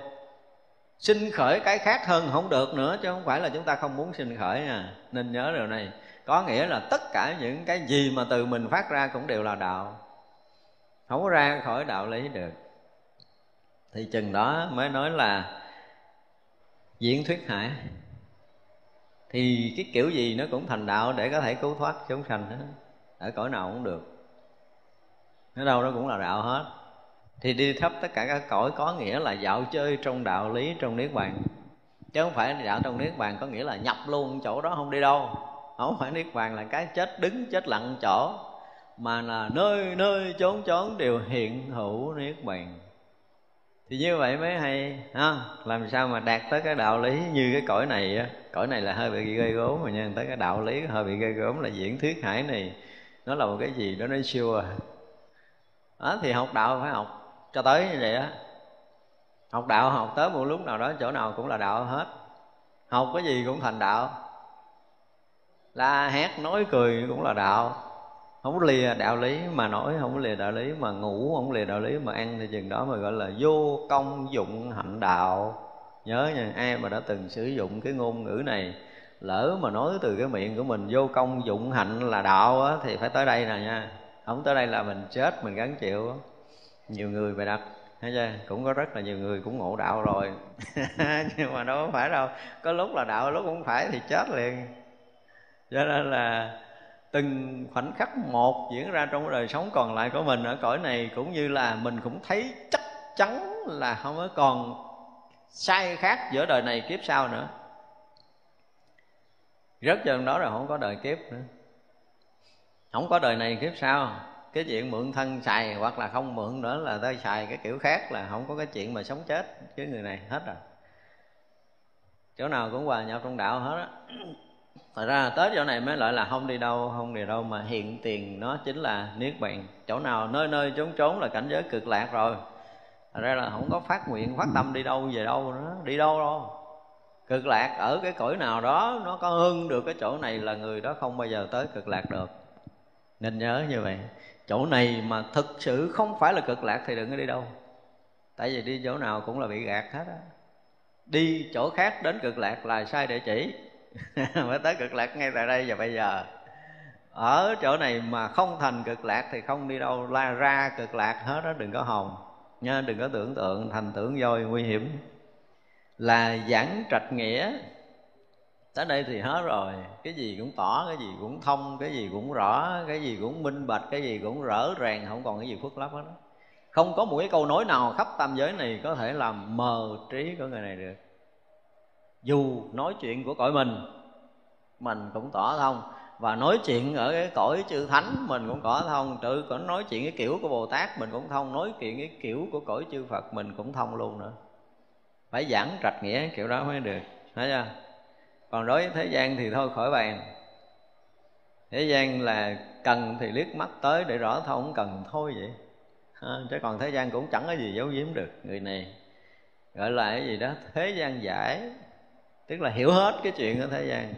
Sinh khởi cái khác hơn không được nữa, chứ không phải là chúng ta không muốn sinh khởi nha. Nên nhớ điều này. Có nghĩa là tất cả những cái gì mà từ mình phát ra cũng đều là đạo. Không có ra khỏi đạo lý được. Thì chừng đó mới nói là diễn thuyết hải thì cái kiểu gì nó cũng thành đạo để có thể cứu thoát chúng sanh hết. Ở cõi nào cũng được. Ở đâu nó cũng là đạo hết. Thì đi thấp tất cả các cõi có nghĩa là dạo chơi trong đạo lý, trong niết bàn. Chứ không phải dạo trong niết bàn có nghĩa là nhập luôn chỗ đó, không đi đâu. Không phải niết bàn là cái chết đứng, chết lặng chỗ, mà là nơi nơi chốn chốn đều hiện hữu niết bàn thì như vậy mới hay, ha? Làm sao mà đạt tới cái đạo lý như cái cõi này á? Cõi này là hơi bị gây gốm mà nha, tới cái đạo lý hơi bị gây gốm là diễn thuyết hải này. Nó là một cái gì đó nó siêu à. Đó thì học đạo phải học cho tới như vậy á. Học đạo học tới một lúc nào đó, chỗ nào cũng là đạo hết. Học cái gì cũng thành đạo. La hét, nói cười cũng là đạo không lìa đạo lý mà nói không lìa đạo lý mà ngủ không lìa đạo lý mà ăn thì chừng đó mà gọi là vô công dụng hạnh đạo. Nhớ nha ai mà đã từng sử dụng cái ngôn ngữ này lỡ mà nói từ cái miệng của mình vô công dụng hạnh là đạo á, thì phải tới đây nè nha. Không tới đây là mình chết mình gắn chịu. Nhiều người bày đặt thấy chưa? Cũng có rất là nhiều người cũng ngộ đạo rồi. Nhưng mà đâu có phải đâu có lúc là đạo lúc không phải thì chết liền. Cho nên là từng khoảnh khắc một diễn ra trong đời sống còn lại của mình ở cõi này cũng như là mình cũng thấy chắc chắn là không có còn sai khác giữa đời này kiếp sau nữa. Rất chân đó rồi không có đời kiếp nữa. Không có đời này kiếp sau, cái chuyện mượn thân xài hoặc là không mượn nữa là tới xài cái kiểu khác là không có cái chuyện mà sống chết với người này hết rồi. Chỗ nào cũng hòa nhập trong đạo hết á thật ra tới chỗ này mới lại là không đi đâu, không đi đâu mà hiện tiền nó chính là niết bàn. Chỗ nào nơi nơi trốn trốn là cảnh giới cực lạc rồi. Thật ra là không có phát nguyện, phát tâm đi đâu về đâu nữa, đi đâu đâu. Cực lạc ở cái cõi nào đó, nó có hơn được cái chỗ này là người đó không bao giờ tới cực lạc được. Nên nhớ như vậy. Chỗ này mà thực sự không phải là cực lạc thì đừng có đi đâu. Tại vì đi chỗ nào cũng là bị gạt hết á. Đi chỗ khác đến cực lạc là sai địa chỉ. mới tới cực lạc ngay tại đây và bây giờ. Ở chỗ này mà không thành cực lạc thì không đi đâu, la ra cực lạc hết đó, đừng có hồn nha đừng có tưởng tượng thành tưởng voi nguy hiểm. Là giảng trạch nghĩa. Tới đây thì hết rồi. Cái gì cũng tỏ, cái gì cũng thông, cái gì cũng rõ, cái gì cũng minh bạch, cái gì cũng rỡ ràng, không còn cái gì khuất lấp hết đó. Không có một cái câu nói nào khắp tam giới này có thể làm mờ trí của người này được dù nói chuyện của cõi mình mình cũng tỏ thông và nói chuyện ở cái cõi chư thánh mình cũng tỏ thông tự có nói chuyện cái kiểu của bồ tát mình cũng thông nói chuyện cái kiểu của cõi chư phật mình cũng thông luôn nữa. Phải giảng trạch nghĩa kiểu đó mới được thấy chưa? Còn đối với thế gian thì thôi khỏi bàn. Thế gian là cần thì liếc mắt tới để rõ thông không cần thôi vậy. À, chứ còn thế gian cũng chẳng có gì giấu giếm được người này. Gọi là cái gì đó thế gian giải tức là hiểu hết cái chuyện ở thế gian.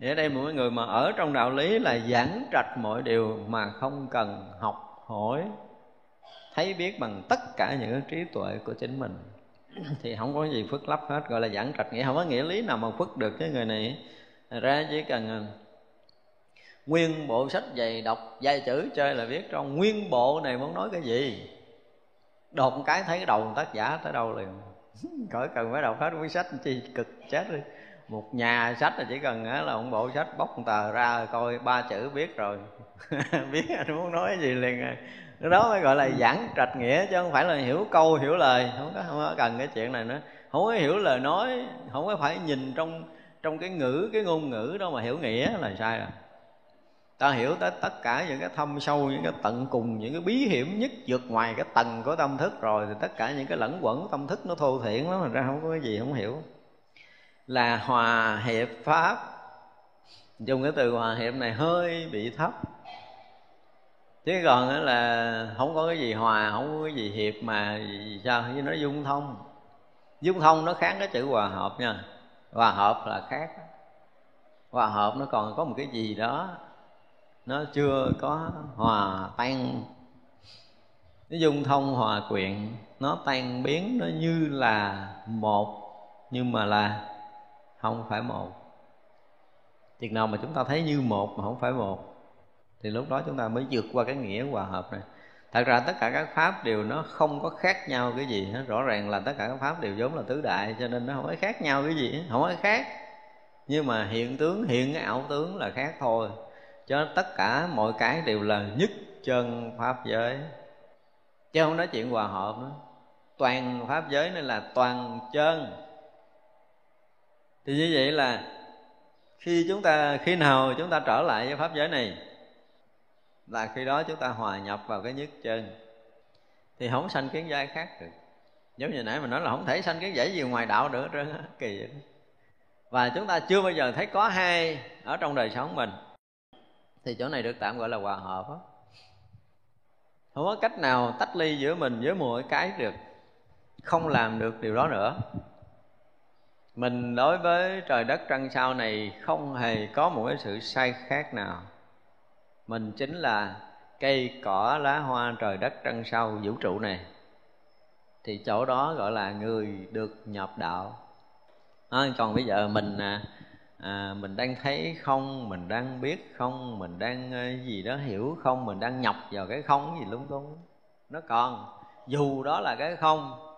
Thì ở đây mỗi người mà ở trong đạo lý là giảng trạch mọi điều mà không cần học hỏi, thấy biết bằng tất cả những cái trí tuệ của chính mình. Thì không có gì phức lấp hết, gọi là giảng trạch nghĩa. Không có nghĩa lý nào mà phức được cái người này. Ra chỉ cần à, nguyên bộ sách dày đọc, vài chữ chơi là biết trong nguyên bộ này muốn nói cái gì. Đột một cái thấy cái đầu tác giả tới đâu liền khỏi cần phải đọc hết cuốn sách chi cực chết đi. Một nhà sách là chỉ cần là một bộ sách bóc một tờ ra coi ba chữ biết rồi. Biết anh muốn nói gì liền. Rồi cái đó mới gọi là giảng trạch nghĩa chứ không phải là hiểu câu hiểu lời. Không có, không có cần cái chuyện này nữa. Không có hiểu lời nói không có phải nhìn trong trong cái ngữ cái ngôn ngữ đó mà hiểu nghĩa là sai rồi ta hiểu tới tất cả những cái thâm sâu, những cái tận cùng, những cái bí hiểm nhất vượt ngoài cái tầng của tâm thức rồi, thì tất cả những cái lẫn quẩn tâm thức nó thô thiển lắm, thành ra không có cái gì không hiểu. Là hòa hiệp pháp, dùng cái từ hòa hiệp này hơi bị thấp. Chứ còn là không có cái gì hòa, không có cái gì hiệp mà sao, như nó dung thông. Dung thông nó khác cái chữ hòa hợp nha. Hòa hợp là khác. Hòa hợp nó còn có một cái gì đó nó chưa có hòa tan. Nó dung thông hòa quyện, nó tan biến, nó như là một, nhưng mà là không phải một. Chừng nào mà chúng ta thấy như một mà không phải một, thì lúc đó chúng ta mới vượt qua cái nghĩa hòa hợp này. Thật ra tất cả các pháp đều nó không có khác nhau cái gì hết. Rõ ràng là tất cả các pháp đều vốn là tứ đại, cho nên nó không có khác nhau cái gì không có khác, nhưng mà hiện tướng, hiện cái ảo tướng là khác thôi cho tất cả mọi cái đều là nhất chân pháp giới. Chứ không nói chuyện hòa hợp nữa. Toàn pháp giới nên là toàn chân. Thì như vậy là khi chúng ta, khi nào chúng ta trở lại với pháp giới này, là khi đó chúng ta hòa nhập vào cái nhất chân. Thì không sanh kiến giai khác được. Giống như nãy mình nói là không thể sanh kiến giải gì ngoài đạo nữa trơn kỳ vậy và chúng ta chưa bao giờ thấy có hai ở trong đời sống mình thì chỗ này được tạm gọi là hòa hợp đó. không có cách nào tách ly giữa mình với mỗi cái được không làm được điều đó nữa. Mình đối với trời đất trăng sao này không hề có một cái sự sai khác nào. Mình chính là cây cỏ lá hoa trời đất trăng sao vũ trụ này. Thì chỗ đó gọi là người được nhập đạo. À, còn bây giờ mình à, à, mình đang thấy không mình đang biết không mình đang ờ, gì đó hiểu không mình đang nhập vào cái không gì lung tung nó còn dù đó là cái không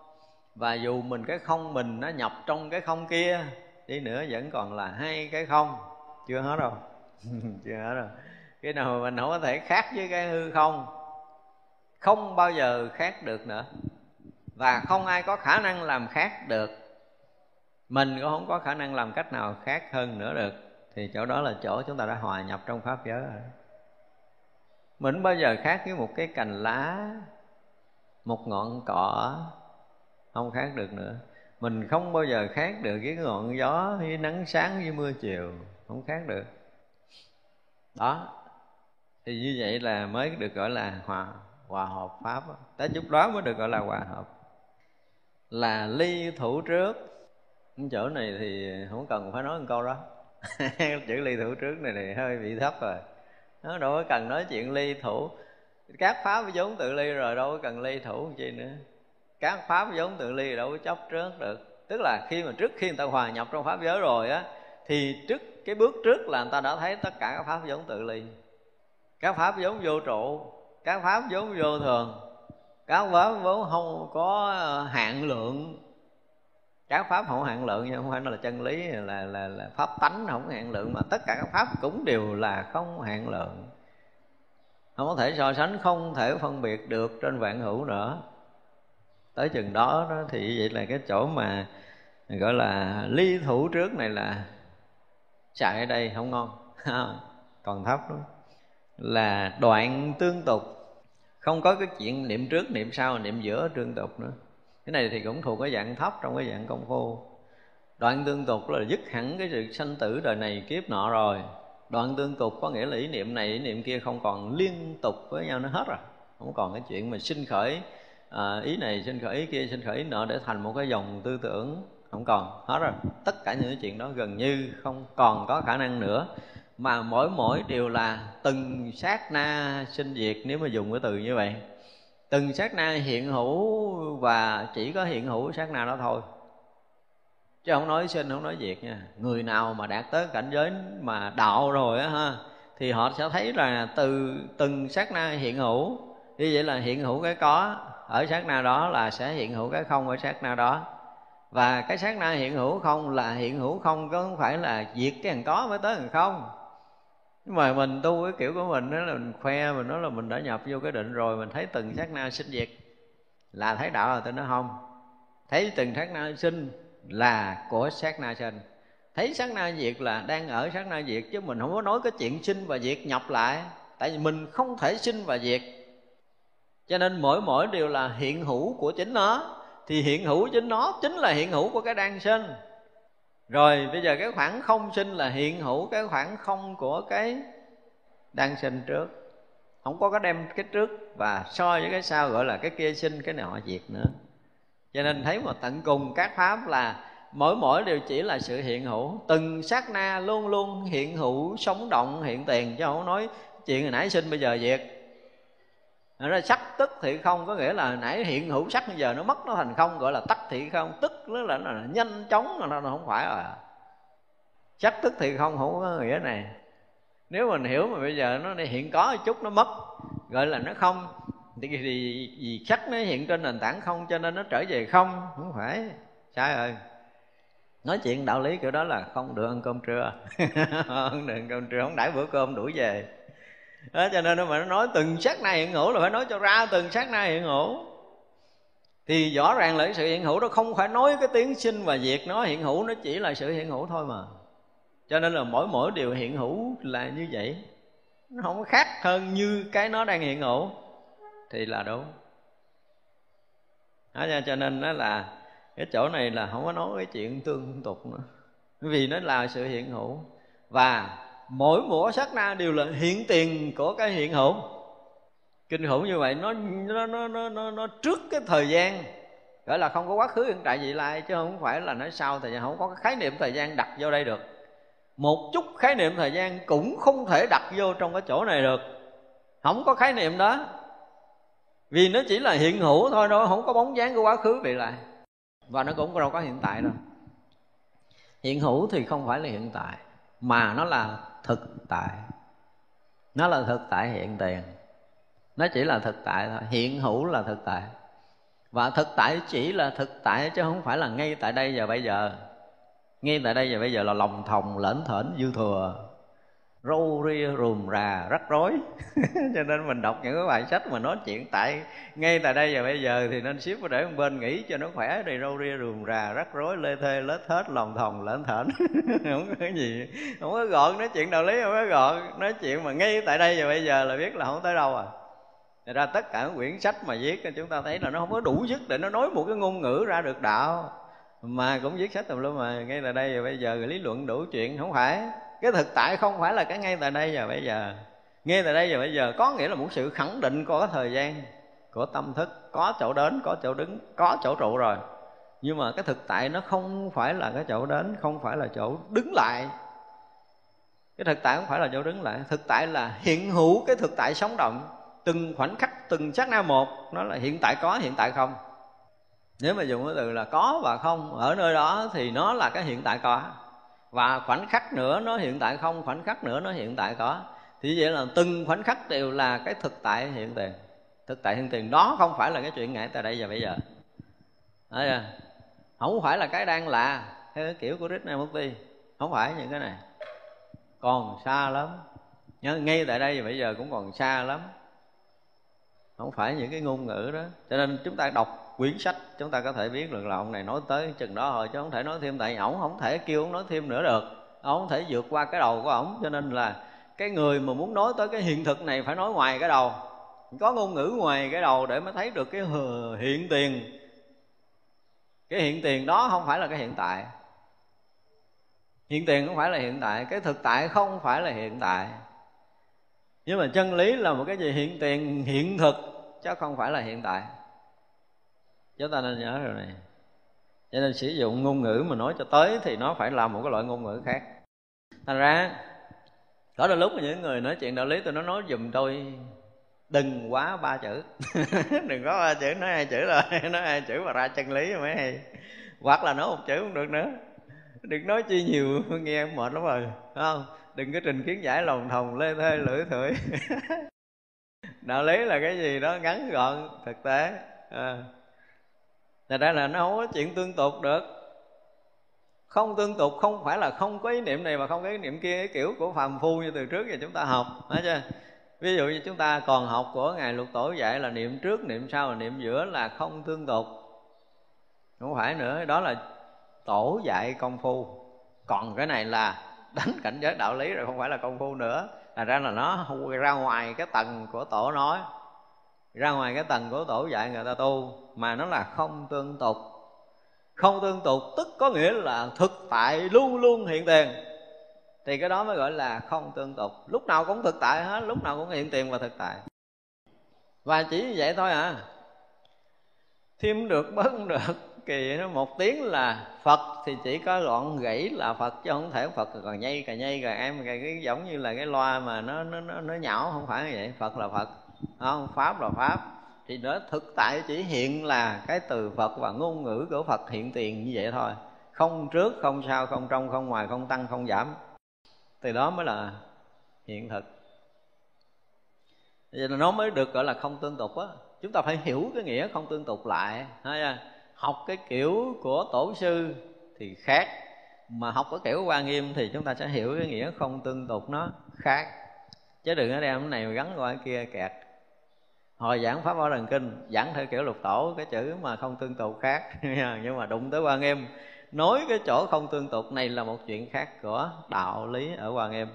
và dù mình cái không mình nó nhập trong cái không kia đi nữa vẫn còn là hai cái không. Chưa hết đâu. Chưa hết rồi. cái nào mình không có thể khác với cái hư không không bao giờ khác được nữa. Và không ai có khả năng làm khác được mình cũng không có khả năng làm cách nào khác hơn nữa được. Thì chỗ đó là chỗ chúng ta đã hòa nhập trong pháp giới rồi. Mình bao giờ khác với một cái cành lá, một ngọn cỏ, không khác được nữa. Mình không bao giờ khác được với ngọn gió, với nắng sáng, với mưa chiều, không khác được. Đó, thì như vậy là mới được gọi là hòa hòa hợp pháp tới chút đó mới được gọi là hòa hợp. Là ly thủ trước chỗ này thì không cần phải nói một câu đó chữ ly thủ trước này thì hơi bị thấp rồi. Nó đâu có cần nói chuyện ly thủ. Các pháp vốn tự ly rồi, đâu có cần ly thủ chi nữa. Các pháp vốn tự ly đâu có chấp trước được. Tức là khi mà trước khi người ta hòa nhập trong pháp giới rồi á, thì trước, cái bước trước là người ta đã thấy tất cả các pháp vốn tự ly. Các pháp vốn vô trụ, các pháp vốn vô thường. Các pháp vốn không có ờ, hạn lượng các pháp không hạn lượng nhưng không phải nó là chân lý là là là pháp tánh không hạn lượng mà tất cả các pháp cũng đều là không hạn lượng. Không có thể so sánh không thể phân biệt được trên vạn hữu nữa. Tới chừng đó, đó thì vậy là cái chỗ mà gọi là ly thủ trước này là chạy ở đây không ngon còn thấp lắm. Là đoạn tương tục. Không có cái chuyện niệm trước niệm sau niệm giữa tương tục nữa cái này thì cũng thuộc cái dạng thấp trong cái dạng công phu. Đoạn tương tục là dứt hẳn cái sự sanh tử đời này kiếp nọ rồi. Đoạn tương tục có nghĩa là ý niệm này ý niệm kia không còn liên tục với nhau nó hết rồi. Không còn cái chuyện mà sinh khởi à, ý này sinh khởi ý kia sinh khởi ý nọ để thành một cái dòng tư tưởng. Không còn hết rồi. Tất cả những cái chuyện đó gần như không còn có khả năng nữa. Mà mỗi mỗi đều là từng sát na sinh diệt nếu mà dùng cái từ như vậy từng sát na hiện hữu và chỉ có hiện hữu sát na đó thôi. Chứ không nói sinh không nói diệt nha. Người nào mà đạt tới cảnh giới mà đạo rồi á ha, thì họ sẽ thấy là từ từng sát na hiện hữu, như vậy là hiện hữu cái có, ở sát na đó là sẽ hiện hữu cái không ở sát na đó. Và cái sát na hiện hữu không là hiện hữu không chứ không phải là diệt cái thằng có mới tới thằng không nhưng mà mình tu cái kiểu của mình đó là mình khoe, mình nói là mình đã nhập vô cái định rồi, mình thấy từng sát na sinh diệt. Là thấy đạo là tôi nói không. Thấy từng sát na sinh là của sát na sinh thấy sát na diệt là đang ở sát na diệt, chứ mình không có nói cái chuyện sinh và diệt nhập lại. Tại vì mình không thể sinh và diệt. Cho nên mỗi mỗi đều là hiện hữu của chính nó. Thì hiện hữu chính nó chính là hiện hữu của cái đang sinh rồi, bây giờ cái khoảng không sinh là hiện hữu cái khoảng không của cái đang sinh trước. Không có cái đem cái trước và so với cái sau gọi là cái kia sinh, cái này họ diệt nữa. Cho nên thấy mà tận cùng các pháp là mỗi mỗi đều chỉ là sự hiện hữu. Từng sát na luôn luôn hiện hữu, sống động, hiện tiền. Chứ không nói chuyện hồi nãy sinh, bây giờ diệt ra sắc tức thị không có nghĩa là nãy hiện hữu sắc bây giờ nó mất nó thành không gọi là tắc thị không. Tức nó là, là, là nhanh chóng là nó không phải rồi sắc tức thị không không có nghĩa này. Nếu mình hiểu mà bây giờ nó hiện có một chút nó mất gọi là nó không. Thì vì, vì sắc nó hiện trên nền tảng không cho nên nó trở về không không phải. Sai rồi. Nói chuyện đạo lý kiểu đó là không được ăn cơm trưa. Không được ăn cơm trưa không đãi bữa cơm đuổi về đó, cho nên mà nó nói từng sát na hiện hữu là phải nói cho ra từng sát na hiện hữu. Thì rõ ràng là cái sự hiện hữu đó không phải nói cái tiếng sinh và diệt nó hiện hữu nó chỉ là sự hiện hữu thôi mà. Cho nên là mỗi mỗi điều hiện hữu là như vậy. Nó không khác hơn như cái nó đang hiện hữu. Thì là đúng. Đó, cho nên nó là cái chỗ này là không có nói cái chuyện tương tục nữa. Vì nó là sự hiện hữu. Và mỗi mỗi sát na đều là hiện tiền của cái hiện hữu kinh khủng như vậy nó nó nó nó nó, nó trước cái thời gian gọi là không có quá khứ hiện tại vị lai chứ không phải là nói sau thời gian không có cái khái niệm thời gian đặt vô đây được. Một chút khái niệm thời gian cũng không thể đặt vô trong cái chỗ này được. Không có khái niệm đó. Vì nó chỉ là hiện hữu thôi đâu không có bóng dáng của quá khứ vị lại và nó cũng đâu có hiện tại đâu. Hiện hữu thì không phải là hiện tại mà nó là thực tại. Nó là thực tại hiện tiền. Nó chỉ là thực tại thôi. Hiện hữu là thực tại. Và thực tại chỉ là thực tại chứ không phải là ngay tại đây và bây giờ. Ngay tại đây và bây giờ là lòng thòng lẫn thởn dư thừa râu ria rùm rà rắc rối. Cho nên mình đọc những cái bài sách mà nói chuyện tại, ngay tại đây và bây giờ thì nên ship để một bên nghỉ cho nó khỏe. Thì râu ria rùm rà rắc rối, lê thê, lết hết, lòng thòng lẫn thởn không có gì, không có gọn nói chuyện đạo lý, không có gọn nói chuyện mà ngay tại đây và bây giờ là biết là không tới đâu à. Thật ra tất cả quyển sách mà viết chúng ta thấy là nó không có đủ sức để nó nói một cái ngôn ngữ ra được đạo. Mà cũng viết sách tùm lum mà, ngay tại đây và bây giờ lý luận đủ chuyện, không phải cái thực tại không phải là cái ngay tại đây và bây giờ. Ngay tại đây và bây giờ có nghĩa là một sự khẳng định có thời gian, của tâm thức, có chỗ đến, có chỗ đứng, có chỗ trụ rồi. Nhưng mà cái thực tại nó không phải là cái chỗ đến, không phải là chỗ đứng lại. Cái thực tại không phải là chỗ đứng lại. Thực tại là hiện hữu cái thực tại sống động. Từng khoảnh khắc, từng sát na một, nó là hiện tại có, hiện tại không. Nếu mà dùng cái từ là có và không, ở nơi đó thì nó là cái hiện tại có và khoảnh khắc nữa nó hiện tại không, khoảnh khắc nữa nó hiện tại có. Thì vậy là từng khoảnh khắc đều là cái thực tại hiện tiền. Thực tại hiện tiền đó không phải là cái chuyện ngay tại đây và bây giờ. Đấy à? không phải là cái đang là, theo cái kiểu của Krishnamurti không phải những cái này. Còn xa lắm. Nhớ, ngay tại đây và bây giờ cũng còn xa lắm. Không phải những cái ngôn ngữ đó. Cho nên chúng ta đọc quyển sách, chúng ta có thể biết được là ông này nói tới chừng đó rồi chứ không thể nói thêm, tại ổng không thể kêu ông nói thêm nữa được. Ông không thể vượt qua cái đầu của ổng, cho nên là cái người mà muốn nói tới cái hiện thực này phải nói ngoài cái đầu. Có ngôn ngữ ngoài cái đầu để mới thấy được cái hiện tiền. Cái hiện tiền đó không phải là cái hiện tại. Hiện tiền không phải là hiện tại, cái thực tại không phải là hiện tại. Nhưng mà chân lý là một cái gì? Hiện tiền, hiện thực, chứ không phải là hiện tại chúng ta nên nhớ rồi này. Cho nên sử dụng ngôn ngữ mà nói cho tới thì nó phải là một cái loại ngôn ngữ khác. Thành ra có đôi lúc mà những người nói chuyện đạo lý tôi nó nói dùm tôi, đừng quá ba chữ. Đừng có ba chữ, nói hai chữ rồi, nói hai chữ mà ra chân lý mới hay. Hoặc là nói một chữ cũng được nữa. Đừng nói chi nhiều, nghe mệt lắm rồi không? Đừng có trình kiến giải lòng thòng, lê thê, lưỡi thưởi đạo lý là cái gì đó ngắn gọn, thực tế. À. Thật ra là nó không có chuyện tương tục được. Không tương tục không phải là không có ý niệm này mà không có ý niệm kia Cái kiểu của phàm phu như từ trước giờ chúng ta học Thấy chưa? Ví dụ như chúng ta còn học của Ngài Lục Tổ dạy là niệm trước, niệm sau và niệm giữa là không tương tục. Không phải nữa, đó là tổ dạy công phu. Còn cái này là đánh cảnh giới đạo lý rồi không phải là công phu nữa. Là ra là nó ra ngoài cái tầng của tổ nói Ra ngoài cái tầng của tổ dạy người ta tu. Mà nó là không tương tục. Không tương tục tức có nghĩa là thực tại luôn luôn hiện tiền. Thì cái đó mới gọi là không tương tục. Lúc nào cũng thực tại hết Lúc nào cũng hiện tiền và thực tại. Và chỉ như vậy thôi à. Thêm được bớt không được kỳ nó một tiếng là phật thì chỉ có gọn gãy là phật chứ không thể phật còn nhây cà nhây cà em cà cái giống như là cái loa mà nó nó nó, nó nhỏ không phải như vậy. Phật là phật không pháp là pháp thì nó thực tại chỉ hiện là cái từ phật và ngôn ngữ của phật hiện tiền như vậy thôi. Không trước, không sau, không trong, không ngoài, không tăng, không giảm. Từ đó mới là hiện thực. Vậy nó mới được gọi là không tương tục á. Chúng ta phải hiểu cái nghĩa không tương tục lại ha học cái kiểu của tổ sư thì khác. Mà học cái kiểu quan nghiêm thì chúng ta sẽ hiểu cái nghĩa không tương tục nó khác. Chứ đừng có đem cái này mà gắn qua cái kia kẹt hồi giảng pháp bảo đàn kinh, giảng theo kiểu lục tổ, cái chữ mà không tương tục khác. Nhưng mà đụng tới quan em nói cái chỗ không tương tục này là một chuyện khác của đạo lý ở quan em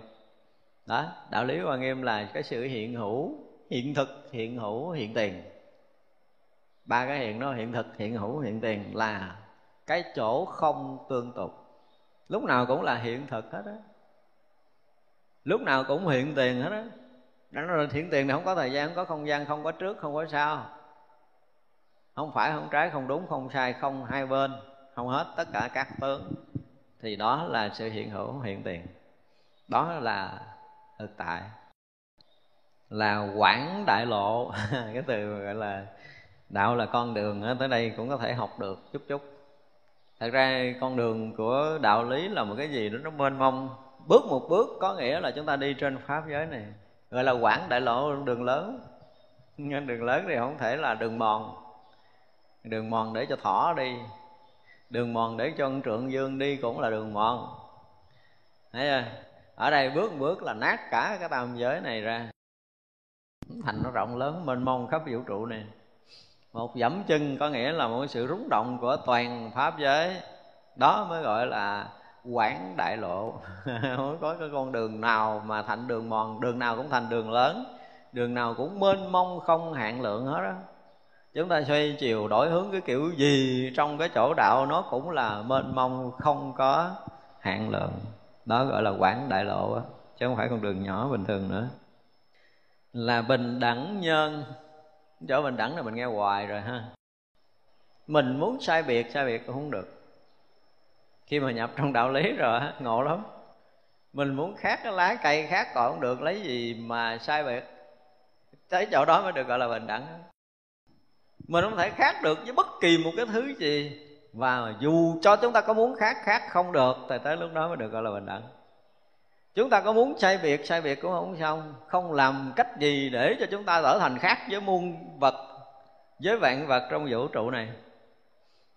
đó, đạo lý quan em là cái sự hiện hữu, hiện thực, hiện hữu, hiện tiền. Ba cái hiện đó, hiện thực, hiện hữu, hiện tiền là cái chỗ không tương tục. Lúc nào cũng là hiện thực hết á. Lúc nào cũng hiện tiền hết á đó nói là hiện tiền thì không có thời gian, không có không gian, không có trước, không có sau. Không phải không trái, không đúng, không sai, không hai bên, không hết tất cả các tướng. Thì đó là sự hiện hữu, hiện tiền. Đó là thực tại. Là quảng đại lộ. Cái từ gọi là đạo là con đường tới đây cũng có thể học được chút chút. Thật ra con đường của đạo lý là một cái gì đó nó mênh mông. Bước một bước có nghĩa là chúng ta đi trên pháp giới này gọi là quảng đại lộ đường lớn. Nhưng đường lớn thì không thể là đường mòn. Đường mòn để cho thỏ đi. Đường mòn để cho con trượng dương đi cũng là đường mòn. Thấy chưa? Ở đây bước một bước là nát cả cái tam giới này ra. Thành nó rộng lớn, mênh mông khắp vũ trụ này. Một dẫm chân có nghĩa là một sự rúng động của toàn pháp giới. Đó mới gọi là quảng đại lộ. Không có cái con đường nào mà thành đường mòn, đường nào cũng thành đường lớn, đường nào cũng mênh mông không hạn lượng hết đó chúng ta xoay chiều đổi hướng cái kiểu gì trong cái chỗ đạo nó cũng là mênh mông không có hạn lượng. Đó gọi là quảng đại lộ đó. chứ không phải con đường nhỏ bình thường nữa. Là bình đẳng nhân. Chỗ bình đẳng là mình nghe hoài rồi ha. Mình muốn sai biệt sai biệt cũng không được khi mà nhập trong đạo lý rồi ngộ lắm. Mình muốn khác cái lá cây khác còn không được, lấy gì mà sai biệt? Tới chỗ đó mới được gọi là bình đẳng. Mình không thể khác được với bất kỳ một cái thứ gì. Và dù cho chúng ta có muốn khác khác không được, thì tới lúc đó mới được gọi là bình đẳng. Chúng ta có muốn sai biệt sai biệt cũng không xong. Không làm cách gì để cho chúng ta trở thành khác với muôn vật, với vạn vật trong vũ trụ này.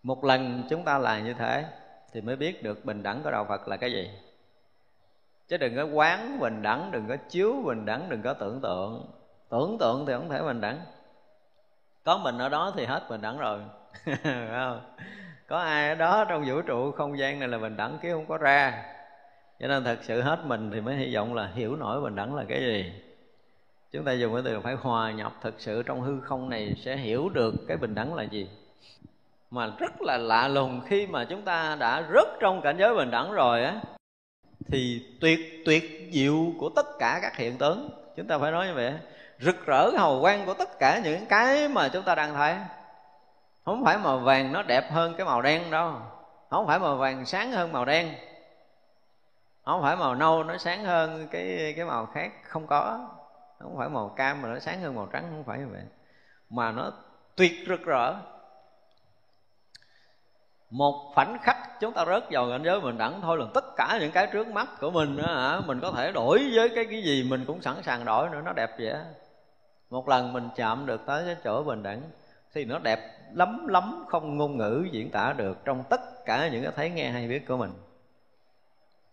Một lần chúng ta là như thế thì mới biết được bình đẳng của đạo phật là cái gì. Chứ đừng có quán bình đẳng, đừng có chiếu bình đẳng, đừng có tưởng tượng. Tưởng tượng thì không thể bình đẳng. Có mình ở đó thì hết bình đẳng rồi. Không? Có ai ở đó trong vũ trụ không gian này là bình đẳng kia không có ra. Cho nên thật sự hết mình thì mới hy vọng là hiểu nổi bình đẳng là cái gì. Chúng ta dùng cái từ phải hòa nhập thực sự trong hư không này sẽ hiểu được cái bình đẳng là gì mà rất là lạ lùng khi mà chúng ta đã rớt trong cảnh giới bình đẳng rồi á, thì tuyệt tuyệt diệu của tất cả các hiện tướng. Chúng ta phải nói như vậy rực rỡ hào quang của tất cả những cái mà chúng ta đang thấy. Không phải màu vàng nó đẹp hơn cái màu đen đâu. Không phải màu vàng sáng hơn màu đen. Không phải màu nâu nó sáng hơn cái cái màu khác không có. Không phải màu cam mà nó sáng hơn màu trắng, không phải như vậy. Mà nó tuyệt rực rỡ một khoảnh khắc chúng ta rớt vào cảnh giới bình đẳng thôi là tất cả những cái trước mắt của mình đó, hả mình có thể đổi với cái cái gì mình cũng sẵn sàng đổi nữa nó đẹp vậy một lần mình chạm được tới cái chỗ bình đẳng thì nó đẹp lắm lắm không ngôn ngữ diễn tả được trong tất cả những cái thấy nghe hay biết của mình.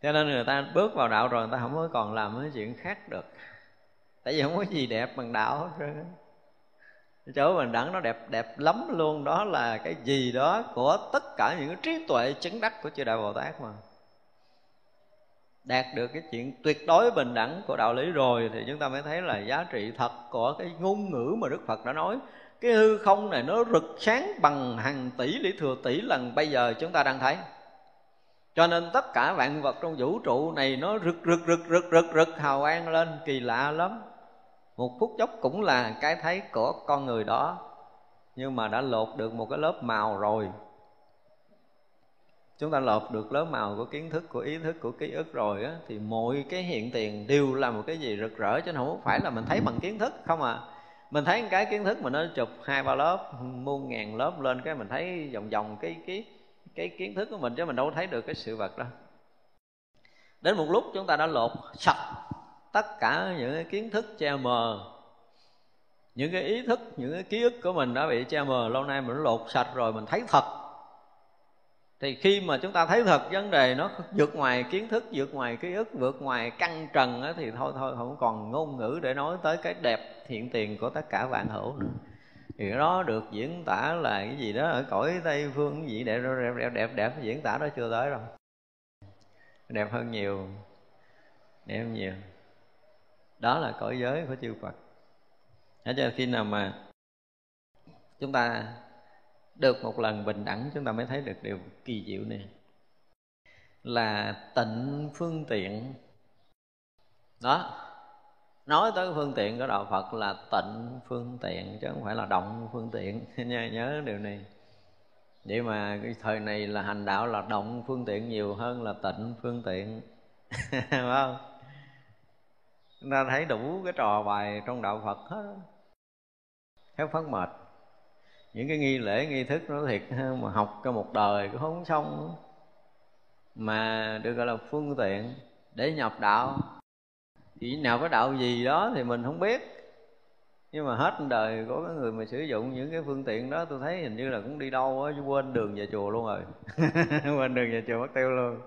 Cho nên người ta bước vào đạo rồi người ta không có còn làm cái chuyện khác được. Tại vì không có gì đẹp bằng đạo hết chỗ bình đẳng nó đẹp đẹp lắm luôn đó là cái gì đó của tất cả những cái trí tuệ chứng đắc của chư đại bồ tát mà. Đạt được cái chuyện tuyệt đối bình đẳng của đạo lý rồi thì chúng ta mới thấy là giá trị thật của cái ngôn ngữ mà đức phật đã nói. Cái hư không này nó rực sáng bằng hàng tỷ lý thừa tỷ lần bây giờ chúng ta đang thấy. Cho nên tất cả vạn vật trong vũ trụ này nó rực rực rực rực rực rực, hào quang lên, kỳ lạ lắm. Một phút chốc cũng là cái thấy của con người đó. Nhưng mà đã lột được một cái lớp màu rồi chúng ta lột được lớp màu của kiến thức, của ý thức, của ký ức rồi á, thì mọi cái hiện tiền đều là một cái gì rực rỡ chứ không phải là mình thấy bằng kiến thức, không à. Mình thấy cái kiến thức mà nó chụp hai, ba lớp, muôn ngàn lớp lên cái mình thấy vòng vòng cái cái cái kiến thức của mình chứ mình đâu thấy được cái sự vật đó. Đến một lúc chúng ta đã lột sạch tất cả những cái kiến thức che mờ. Những cái ý thức, những cái ký ức của mình đã bị che mờ, lâu nay mình lột sạch rồi mình thấy thật thì khi mà chúng ta thấy thật vấn đề nó vượt ngoài kiến thức vượt ngoài ký ức vượt ngoài căn trần á, thì thôi thôi không còn ngôn ngữ để nói tới cái đẹp hiện tiền của tất cả vạn hữu nữa. Thì đó được diễn tả là cái gì đó ở cõi tây phương cái gì đẹp đẹp đẹp đẹp đẹp diễn tả đó chưa tới đâu. Đẹp hơn nhiều đẹp hơn nhiều. Đó là cõi giới của chư Phật. Thế cho khi nào mà chúng ta được một lần bình đẳng chúng ta mới thấy được điều kỳ diệu này. Là tịnh phương tiện. Đó. Nói tới phương tiện của đạo phật là tịnh phương tiện chứ không phải là động phương tiện. Nhớ, nhớ điều này. Vậy mà cái thời này là hành đạo là động phương tiện nhiều hơn là tịnh phương tiện. Phải không? Chúng ta thấy đủ cái trò bài trong đạo phật hết. Theo phát mệt những cái nghi lễ, nghi thức nó thiệt mà học cho một đời cũng không xong. Mà được gọi là phương tiện để nhập đạo. Chỉ nào có đạo gì đó thì mình không biết. Nhưng mà hết đời có cái người mà sử dụng những cái phương tiện đó, tôi thấy hình như là cũng đi đâu á quên đường về chùa luôn rồi. Quên đường về chùa mất tiêu luôn.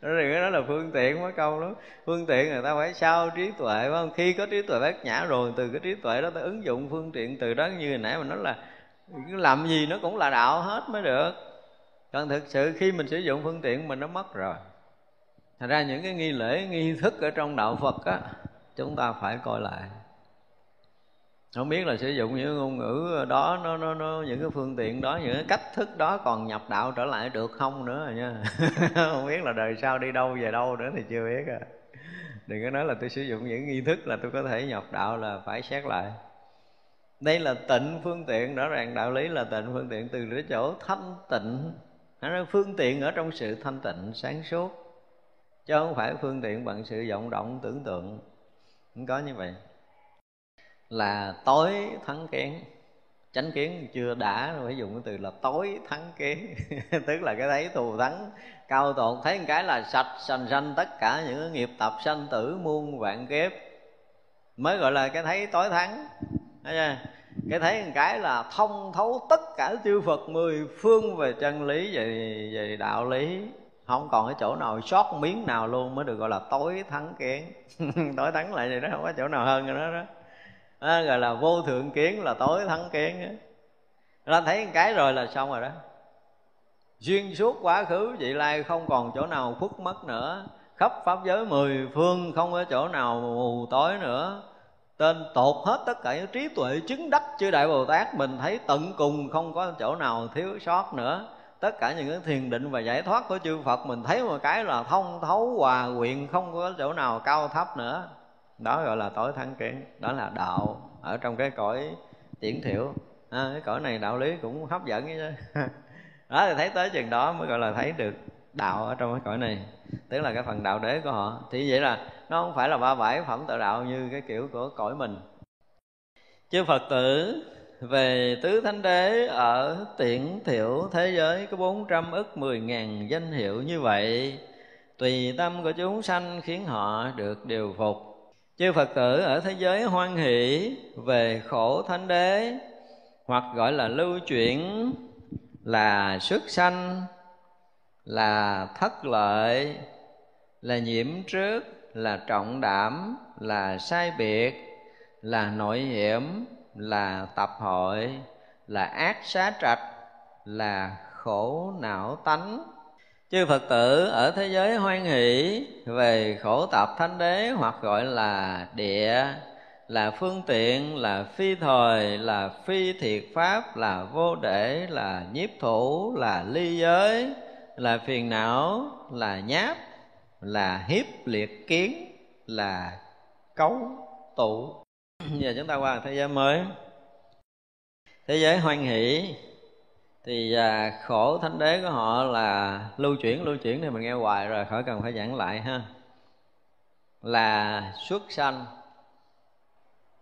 Đó thì đó là phương tiện mấy câu đó phương tiện người ta phải sao trí tuệ, phải không? Khi có trí tuệ bát nhã rồi, từ cái trí tuệ đó ta ứng dụng phương tiện, từ đó như hồi nãy mình nói là làm gì nó cũng là đạo hết mới được. Còn thực sự khi mình sử dụng phương tiện mình nó mất rồi. Thành ra những cái nghi lễ, nghi thức ở trong đạo phật á, chúng ta phải coi lại. Không biết là sử dụng những ngôn ngữ đó, nó nó nó, những cái phương tiện đó, những cái cách thức đó còn nhập đạo trở lại được không nữa rồi nha. Không biết là đời sau đi đâu, về đâu nữa thì chưa biết à. Đừng có nói là tôi sử dụng những nghi thức là tôi có thể nhập đạo là phải xét lại đây là tịnh phương tiện, rõ ràng đạo lý là tịnh phương tiện từ cái chỗ thanh tịnh. Phương tiện ở trong sự thanh tịnh, sáng suốt. Chứ không phải phương tiện bằng sự vọng động, tưởng tượng. Không có như vậy. Là tối thắng kiến chánh kiến chưa đã phải dùng cái từ là tối thắng kiến tức là cái thấy thù thắng, cao tột. Thấy một cái là sạch, sành sanh tất cả những cái nghiệp tập sanh tử, muôn vạn kiếp. Mới gọi là cái thấy tối thắng. Thấy chưa? Cái thấy một cái là thông thấu tất cả chư Phật mười phương về chân lý về về đạo lý. Không còn cái chỗ nào sót miếng nào luôn mới được gọi là tối thắng kiến. Tối thắng lại vậy đó không có chỗ nào hơn rồi đó. À, gọi là vô thượng kiến là tối thắng kiến đó. thấy một cái rồi là xong rồi đó. Duyên suốt quá khứ vị lai không còn chỗ nào khuất mất nữa. Khắp pháp giới mười phương không có chỗ nào mù tối nữa tên tột hết tất cả những trí tuệ chứng đắc chư đại bồ tát mình thấy tận cùng không có chỗ nào thiếu sót nữa. Tất cả những cái thiền định và giải thoát của chư Phật mình thấy một cái là thông thấu hòa quyện không có chỗ nào cao thấp nữa. Đó gọi là tối thắng kiến đó là đạo ở trong cái cõi tiễn thiểu. À, cái cõi này đạo lý cũng hấp dẫn chứ. Đó thì thấy tới chừng đó mới gọi là thấy được đạo ở trong cái cõi này tức là cái phần đạo đế của họ. Thì vậy là nó không phải là ba bảy phẩm tự đạo như cái kiểu của cõi mình. Chư phật tử, về tứ thánh đế ở tiễn thiểu thế giới có bốn trăm ức mười ngàn danh hiệu như vậy, tùy tâm của chúng sanh khiến họ được điều phục. Chư phật tử ở thế giới hoan hỷ, về khổ thánh đế, hoặc gọi là lưu chuyển là xuất sanh là thất lợi, là nhiễm trước, là trọng đảm, là sai biệt, là nội hiểm, là tập hội, là ác xá trạch, là khổ não tánh. Chư phật tử ở thế giới hoan hỷ về khổ tập thánh đế hoặc gọi là địa, là phương tiện, là phi thời, là phi thiệt pháp, là vô để, là nhiếp thủ, là ly giới là phiền não là nháp là hiếp liệt kiến là cấu tụ. Giờ chúng ta qua thế giới mới. Thế giới hoan hỷ. Thì à, khổ thánh đế của họ là lưu chuyển lưu chuyển thì mình nghe hoài rồi khỏi cần phải giảng lại ha. Là xuất sanh.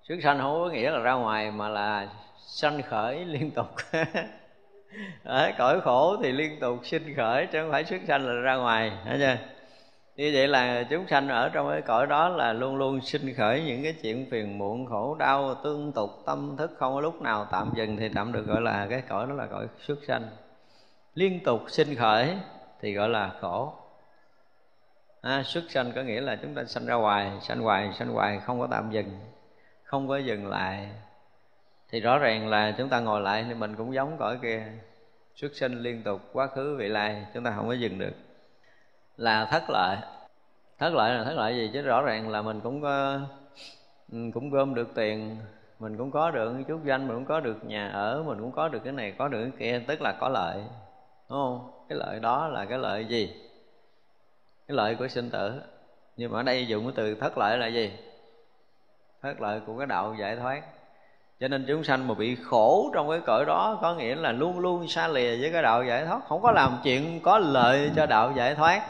Xuất sanh không có nghĩa là ra ngoài mà là sanh khởi liên tục. Đấy, cõi khổ thì liên tục sinh khởi chứ không phải xuất sanh là ra ngoài thấy chưa? Như vậy là chúng sanh ở trong cái cõi đó là luôn luôn sinh khởi những cái chuyện phiền muộn khổ đau tương tục tâm thức không có lúc nào tạm dừng thì tạm được gọi là cái cõi đó là cõi xuất sanh. Liên tục sinh khởi thì gọi là khổ. À, xuất sanh có nghĩa là chúng ta sanh ra hoài sanh hoài sanh hoài không có tạm dừng không có dừng lại thì rõ ràng là chúng ta ngồi lại thì mình cũng giống cõi kia. Xuất sinh liên tục, quá khứ, vị lai, chúng ta không có dừng được. Là thất lợi. Thất lợi là thất lợi gì? Chứ rõ ràng là mình cũng có ừ, cũng gom được tiền, mình cũng có được chút danh, mình cũng có được nhà ở, mình cũng có được cái này, có được cái kia, tức là có lợi. Đúng không? Cái lợi đó là cái lợi gì? Cái lợi của sinh tử. Nhưng mà ở đây dùng cái từ thất lợi là gì? Thất lợi của cái đạo giải thoát cho nên chúng sanh mà bị khổ trong cái cõi đó, có nghĩa là luôn luôn xa lìa với cái đạo giải thoát. Không có làm chuyện có lợi cho đạo giải thoát.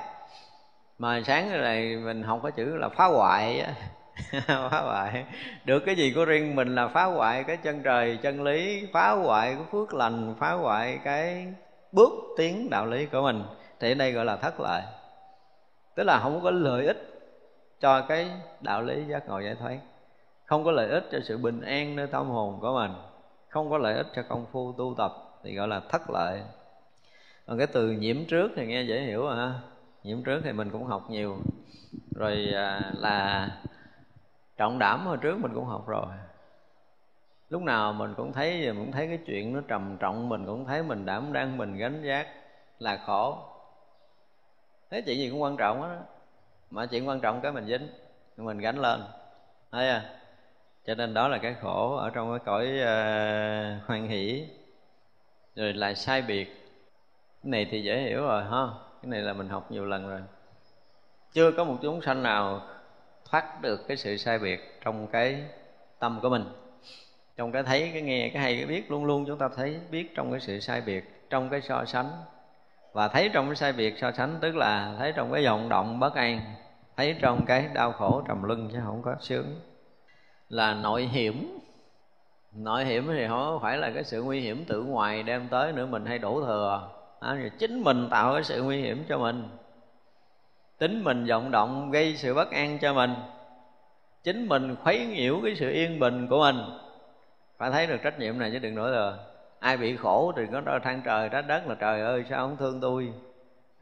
Mà sáng này mình không có chữ là phá hoại phá hoại. Được cái gì của riêng mình là phá hoại cái chân trời, chân lý, phá hoại cái phước lành, phá hoại cái bước tiến đạo lý của mình. Thì ở đây gọi là thất lợi. Tức là không có lợi ích cho cái đạo lý giác ngộ giải thoát không có lợi ích cho sự bình an nơi tâm hồn của mình. Không có lợi ích cho công phu tu tập, thì gọi là thất lợi. Còn cái từ nhiễm trước thì nghe dễ hiểu à ha. Nhiễm trước thì mình cũng học nhiều. Rồi à, là trọng đảm hồi trước mình cũng học rồi. Lúc nào mình cũng thấy, mình cũng thấy cái chuyện nó trầm trọng, mình cũng thấy mình đảm đang, mình gánh giác là khổ. Thế chuyện gì cũng quan trọng á. Mà chuyện quan trọng cái mình dính, mình gánh lên. Thấy à cho nên đó là cái khổ ở trong cái cõi uh, hoan hỷ. Rồi lại sai biệt. Cái này thì dễ hiểu rồi ha? Cái này là mình học nhiều lần rồi. Chưa có một chúng sanh nào thoát được cái sự sai biệt trong cái tâm của mình. Trong cái thấy cái nghe cái hay cái biết luôn luôn chúng ta thấy biết trong cái sự sai biệt trong cái so sánh. Và thấy trong cái sai biệt so sánh tức là thấy trong cái vọng động bất an thấy trong cái đau khổ trầm lưng chứ không có sướng là nội hiểm. Nội hiểm thì không phải là cái sự nguy hiểm tự ngoài đem tới nữa mình hay đổ thừa. À, chính mình tạo cái sự nguy hiểm cho mình. Tính mình vọng động gây sự bất an cho mình. Chính mình khuấy nhiễu cái sự yên bình của mình. Phải thấy được trách nhiệm này chứ đừng nổi thừa ai bị khổ thì có than trời trách đất là trời ơi sao không thương tôi?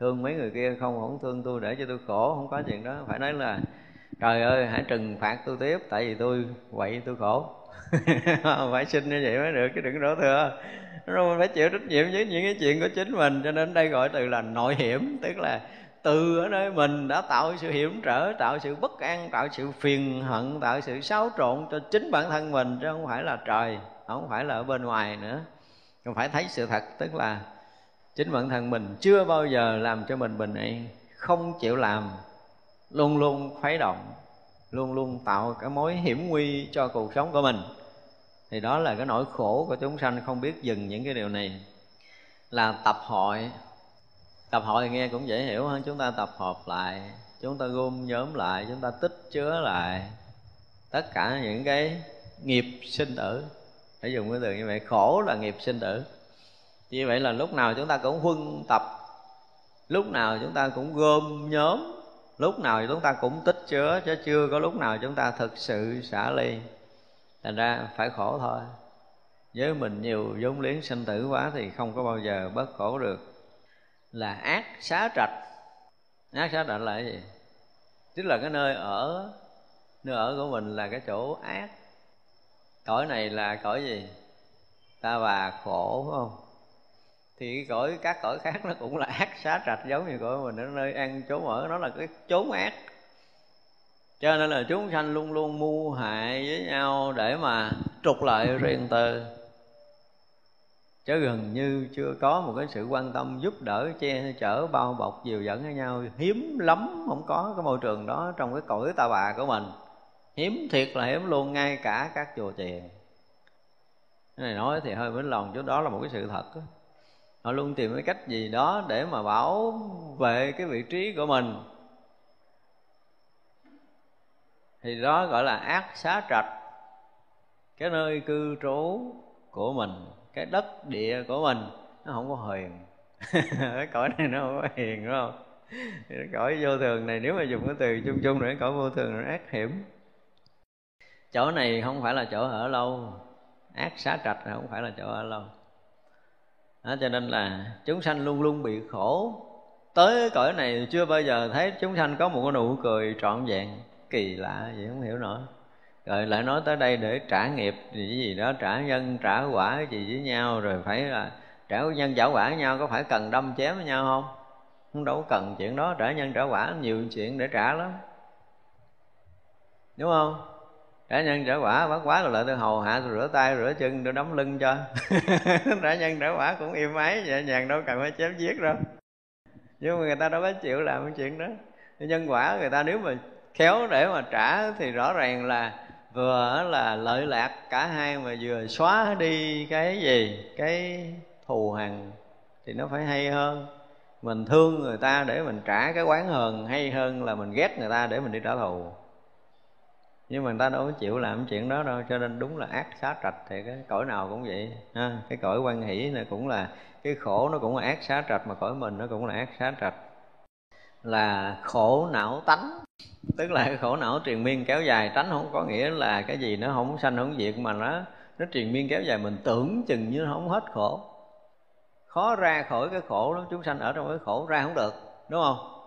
Thương mấy người kia không không thương tôi để cho tôi khổ không có chuyện đó. Phải nói là trời ơi, hãy trừng phạt tôi tiếp, tại vì tôi quậy tôi khổ. Phải xin như vậy mới được, chứ đừng đổ thừa. Rồi mình phải chịu trách nhiệm với những cái chuyện của chính mình, cho nên đây gọi từ là nội hiểm, tức là từ ở nơi mình đã tạo sự hiểm trở, tạo sự bất an, tạo sự phiền hận, tạo sự xáo trộn cho chính bản thân mình, chứ không phải là trời, không phải là ở bên ngoài nữa. Không phải thấy sự thật, tức là chính bản thân mình chưa bao giờ làm cho mình bình an, không chịu làm luôn luôn khuấy động, luôn luôn tạo cái mối hiểm nguy cho cuộc sống của mình. Thì đó là cái nỗi khổ của chúng sanh không biết dừng những cái điều này. Là tập hội. Tập hội thì nghe cũng dễ hiểu hơn chúng ta tập hợp lại, chúng ta gom nhóm lại, chúng ta tích chứa lại tất cả những cái nghiệp sinh tử. Phải dùng cái từ như vậy, khổ là nghiệp sinh tử. Như vậy là lúc nào chúng ta cũng huân tập, lúc nào chúng ta cũng gom nhóm lúc nào chúng ta cũng tích chứa, chứ chưa có lúc nào chúng ta thực sự xả ly. Thành ra phải khổ thôi. Với mình nhiều vốn liếng sinh tử quá thì không có bao giờ bớt khổ được. Là ác xá trạch. Ác xá trạch là cái gì? Tức là cái nơi ở nơi ở của mình là cái chỗ ác. Cõi này là cõi gì? Ta bà khổ, phải không? Thì cõi, các cõi khác nó cũng là ác, xá trạch giống như cõi mình. Ở nơi ăn chốn ở, nó là cái chốn ác. Cho nên là chúng sanh luôn luôn mưu hại với nhau để mà trục lợi riêng tư. Chứ gần như chưa có một cái sự quan tâm giúp đỡ, che chở, bao bọc, dìu dẫn với nhau. Hiếm lắm không có cái môi trường đó trong cái cõi ta bà của mình. Hiếm thiệt là hiếm luôn, ngay cả các chùa chiền. Cái này nói thì hơi vĩnh lòng chứ đó là một cái sự thật đó họ luôn tìm cái cách gì đó để mà bảo vệ cái vị trí của mình. Thì đó gọi là ác xá trạch, cái nơi cư trú của mình, cái đất địa của mình. Nó không có huyền cái cõi này nó không có hiền đúng không? Cái cõi vô thường này, nếu mà dùng cái từ chung chung để cõi vô thường nó ác hiểm. Chỗ này không phải là chỗ ở lâu. Ác xá trạch này không phải là chỗ ở lâu đó, cho nên là chúng sanh luôn luôn bị khổ. Tới cõi này chưa bao giờ thấy chúng sanh có một cái nụ cười trọn vẹn kỳ lạ gì không hiểu nổi. Rồi lại nói tới đây để trả nghiệp gì gì đó trả nhân trả quả gì với nhau rồi phải là trả nhân trả quả với nhau có phải cần đâm chém với nhau không? Không đâu cần chuyện đó trả nhân trả quả nhiều chuyện để trả lắm. Đúng không? Trả nhân trả quả bác quá rồi lại tôi hầu hạ, tôi rửa tay, rửa chân, tôi đấm lưng cho. Trả nhân trả quả cũng im ái, nhẹ nhàng đâu cần phải chém giết đâu. Nhưng mà người ta đâu có chịu làm cái chuyện đó. Nhân quả người ta nếu mà khéo để mà trả thì rõ ràng là vừa là lợi lạc cả hai mà vừa xóa đi cái gì? Cái thù hằn thì nó phải hay hơn. Mình thương người ta để mình trả cái quán hờn hay hơn là mình ghét người ta để mình đi trả thù nhưng mà người ta đâu có chịu làm chuyện đó đâu, cho nên đúng là ác xá trạch thì cái cõi nào cũng vậy, ha. Cái cõi quan hỷ này cũng là, cái khổ nó cũng là ác xá trạch mà cõi mình nó cũng là ác xá trạch. Là khổ não tánh, tức là cái khổ não triền miên kéo dài. Tánh không có nghĩa là cái gì nó không sanh không diệt, mà nó nó triền miên kéo dài. Mình tưởng chừng như nó không hết khổ. Khó ra khỏi cái khổ đó, chúng sanh ở trong cái khổ ra không được, đúng không?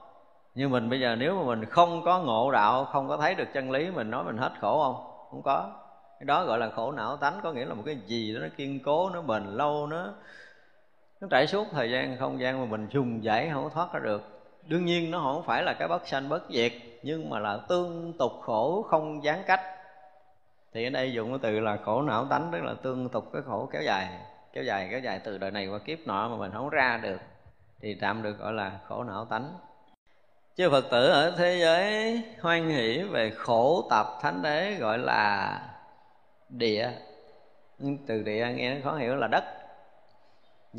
Như mình bây giờ nếu mà mình không có ngộ đạo, không có thấy được chân lý, mình nói mình hết khổ không? Không có. Cái đó gọi là khổ não tánh, có nghĩa là một cái gì đó nó kiên cố, nó bền lâu, nó nó trải suốt thời gian, không gian mà mình dùng giải không có thoát ra được. Đương nhiên nó không phải là cái bất sanh bất diệt, nhưng mà là tương tục khổ, không gián cách. Thì ở đây dùng cái từ là khổ não tánh, tức là tương tục cái khổ kéo dài kéo dài kéo dài từ đời này qua kiếp nọ mà mình không ra được. Thì tạm được gọi là khổ não tánh chư phật tử ở thế giới hoan hỷ về khổ tập thánh đế gọi là địa. Từ địa nghe nó khó hiểu là đất.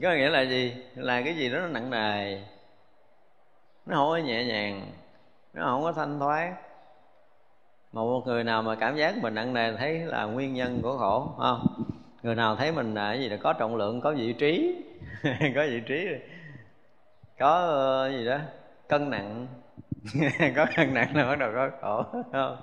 Có nghĩa là gì? Là cái gì đó nó nặng nề. Nó không có nhẹ nhàng. Nó không có thanh thoát. Mà một người nào mà cảm giác mình nặng nề thấy là nguyên nhân của khổ không? Người nào thấy mình là gì là có trọng lượng, có vị trí. Có vị trí. Có ờ, gì đó? Cân nặng. có cân nặng là bắt đầu có khổ không?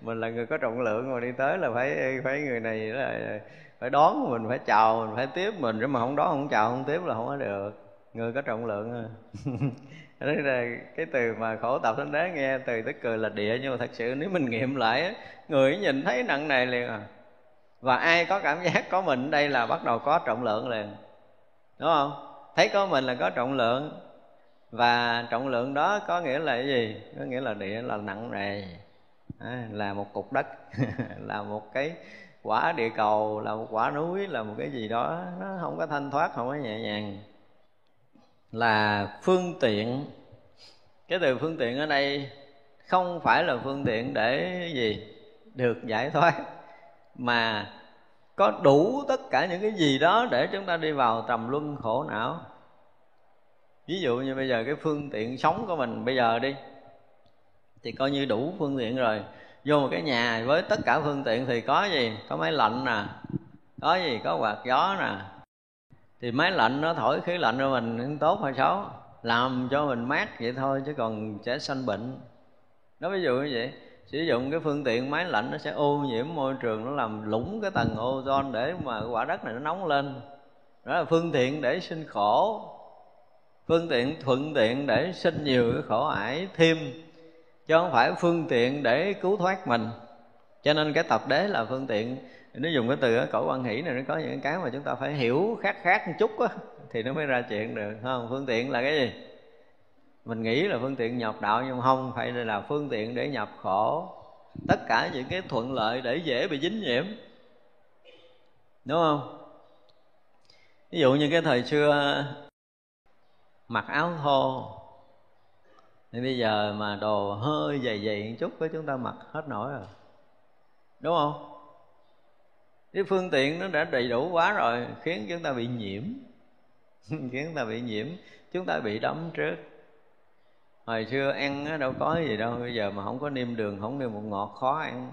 Mình là người có trọng lượng mà đi tới là phải phải người này là phải đón mình, phải chào mình, phải tiếp mình. Nếu mà không đón, không chào, không tiếp là không có được. Người có trọng lượng à. đó là cái từ mà khổ tập thánh đế nghe, từ tức cười là địa. Nhưng mà thật sự nếu mình nghiệm lại người nhìn thấy nặng này liền à. Và ai có cảm giác có mình đây là bắt đầu có trọng lượng liền. Đúng không? Thấy có mình là có trọng lượng và trọng lượng đó có nghĩa là cái gì? Có nghĩa là địa là nặng nề. À, là một cục đất là một cái quả địa cầu là một quả núi là một cái gì đó. Nó không có thanh thoát không có nhẹ nhàng. Là phương tiện. Cái từ phương tiện ở đây không phải là phương tiện để gì? Được giải thoát. Mà có đủ tất cả những cái gì đó để chúng ta đi vào trầm luân khổ não ví dụ như bây giờ cái phương tiện sống của mình bây giờ đi, thì coi như đủ phương tiện rồi. Vô một cái nhà với tất cả phương tiện thì có gì? Có máy lạnh nè, có gì? Có quạt gió nè. Thì máy lạnh nó thổi khí lạnh cho mình tốt hay xấu? Làm cho mình mát vậy thôi chứ còn sẽ sanh bệnh. Nó ví dụ như vậy, sử dụng cái phương tiện máy lạnh nó sẽ ô nhiễm môi trường, nó làm lũng cái tầng ozone để mà quả đất này nó nóng lên. Đó là phương tiện để sinh khổ phương tiện thuận tiện để sinh nhiều cái khổ ải thêm, chứ không phải phương tiện để cứu thoát mình. Cho nên cái tập đế là phương tiện. Nó dùng cái từ cổ quan hỷ này, nó có những cái mà chúng ta phải hiểu khác khác một chút á, thì nó mới ra chuyện được không? Phương tiện là cái gì? Mình nghĩ là phương tiện nhập đạo nhưng không phải là phương tiện để nhập khổ. Tất cả những cái thuận lợi để dễ bị dính nhiễm. Đúng không? Ví dụ như cái thời xưa mặc áo thô. Thì bây giờ mà đồ hơi dày dày một chút với chúng ta mặc hết nổi rồi. Đúng không? Cái phương tiện nó đã đầy đủ quá rồi khiến chúng ta bị nhiễm. Khiến chúng ta bị nhiễm chúng ta bị đấm trước. Hồi xưa ăn đâu có gì đâu bây giờ mà không có niêm đường không niêm một ngọt khó ăn.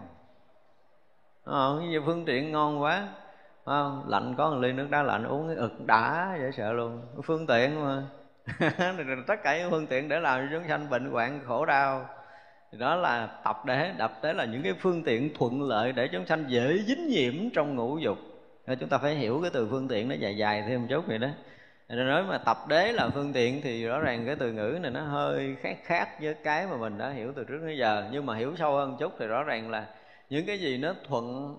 Ờ, giờ phương tiện ngon quá. Không? lạnh có một ly nước đá lạnh uống cái ực đã dễ sợ luôn. Phương tiện mà. tất cả những phương tiện để làm cho chúng sanh bệnh hoạn khổ đau. Thì đó là tập đế đập đế là những cái phương tiện thuận lợi để chúng sanh dễ dính nhiễm trong ngũ dục. Nên chúng ta phải hiểu cái từ phương tiện nó dài dài thêm một chút vậy đó. Nên nói mà tập đế là phương tiện thì rõ ràng cái từ ngữ này nó hơi khác khác với cái mà mình đã hiểu từ trước đến giờ. Nhưng mà hiểu sâu hơn chút thì rõ ràng là những cái gì nó thuận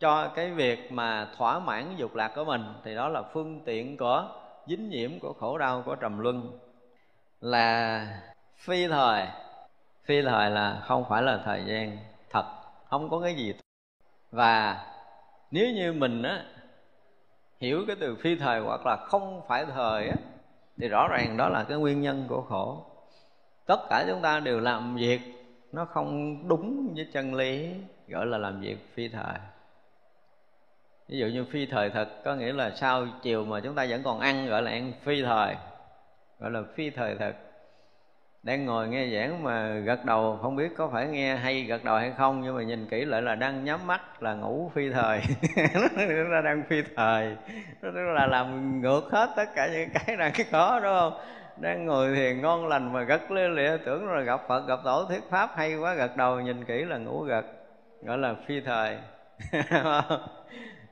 cho cái việc mà thỏa mãn dục lạc của mình thì đó là phương tiện của dính nhiễm của khổ đau, của trầm luân là phi thời. Phi thời là không phải là thời gian thật, không có cái gì và nếu như mình á, hiểu cái từ phi thời hoặc là không phải thời á, thì rõ ràng đó là cái nguyên nhân của khổ. Tất cả chúng ta đều làm việc nó không đúng với chân lý, gọi là làm việc phi thời ví dụ như phi thời thật, có nghĩa là sau chiều mà chúng ta vẫn còn ăn, gọi là ăn phi thời, gọi là phi thời thật. Đang ngồi nghe giảng mà gật đầu, không biết có phải nghe hay gật đầu hay không, nhưng mà nhìn kỹ lại là đang nhắm mắt, là ngủ phi thời. Nó đang phi thời. Nó là làm ngược hết tất cả những cái đang khó đúng không? Đang ngồi thiền ngon lành mà gật lia lịa, tưởng là gặp phật, gặp tổ, thuyết pháp hay quá, gật đầu, nhìn kỹ là ngủ gật, gọi là phi thời.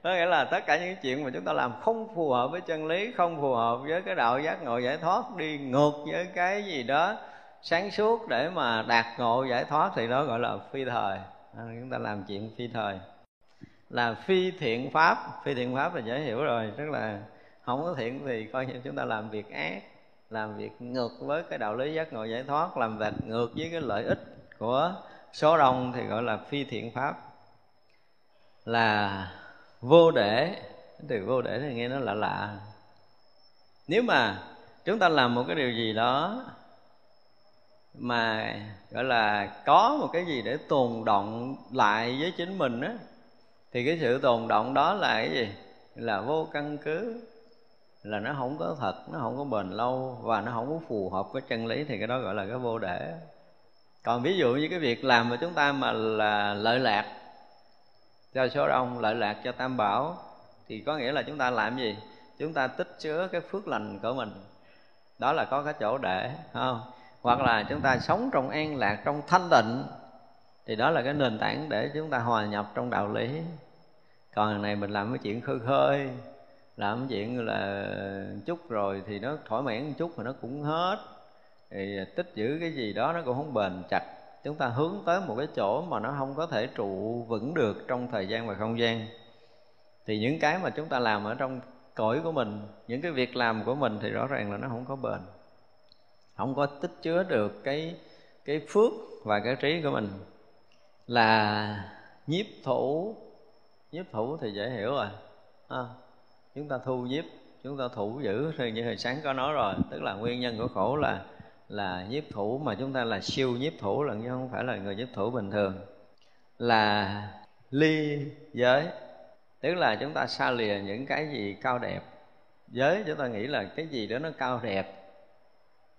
có nghĩa là tất cả những chuyện mà chúng ta làm không phù hợp với chân lý không phù hợp với cái đạo giác ngộ giải thoát đi ngược với cái gì đó sáng suốt để mà đạt ngộ giải thoát thì đó gọi là phi thời. À, chúng ta làm chuyện phi thời. Là phi thiện pháp. Phi thiện pháp là dễ hiểu rồi tức là không có thiện thì coi như chúng ta làm việc ác làm việc ngược với cái đạo lý giác ngộ giải thoát làm việc ngược với cái lợi ích của số đông thì gọi là phi thiện pháp. Là vô để từ vô để thì nghe nó lạ lạ. Nếu mà chúng ta làm một cái điều gì đó mà, gọi là, có một cái gì để tồn động lại với chính mình á, thì cái sự tồn động đó là cái gì? Là vô căn cứ. Là nó không có thật, nó không có bền lâu và nó không có phù hợp với chân lý, thì cái đó gọi là cái vô để còn ví dụ như cái việc làm của chúng ta mà là lợi lạc cho số đông lợi lạc cho tam bảo. Thì có nghĩa là chúng ta làm gì? Chúng ta tích chứa cái phước lành của mình. Đó là có cái chỗ để không? Hoặc là chúng ta sống trong an lạc, trong thanh tịnh. Thì đó là cái nền tảng để chúng ta hòa nhập trong đạo lý. Còn này mình làm cái chuyện khơi khơi, làm cái chuyện là chút rồi thì nó thỏa mãn một chút mà nó cũng hết. Thì tích giữ cái gì đó nó cũng không bền chặt chúng ta hướng tới một cái chỗ mà nó không có thể trụ vững được trong thời gian và không gian. Thì những cái mà chúng ta làm ở trong cõi của mình những cái việc làm của mình thì rõ ràng là nó không có bền không có tích chứa được cái cái phước và cái trí của mình. Là nhiếp thủ nhiếp thủ thì dễ hiểu rồi à, chúng ta thu nhiếp chúng ta thủ giữ thì như hồi sáng có nói rồi tức là nguyên nhân của khổ là là nhiếp thủ, mà chúng ta là siêu nhiếp thủ là chứ không phải là người nhiếp thủ bình thường. Là ly giới, tức là chúng ta xa lìa những cái gì cao đẹp. Giới chúng ta nghĩ là cái gì đó nó cao đẹp,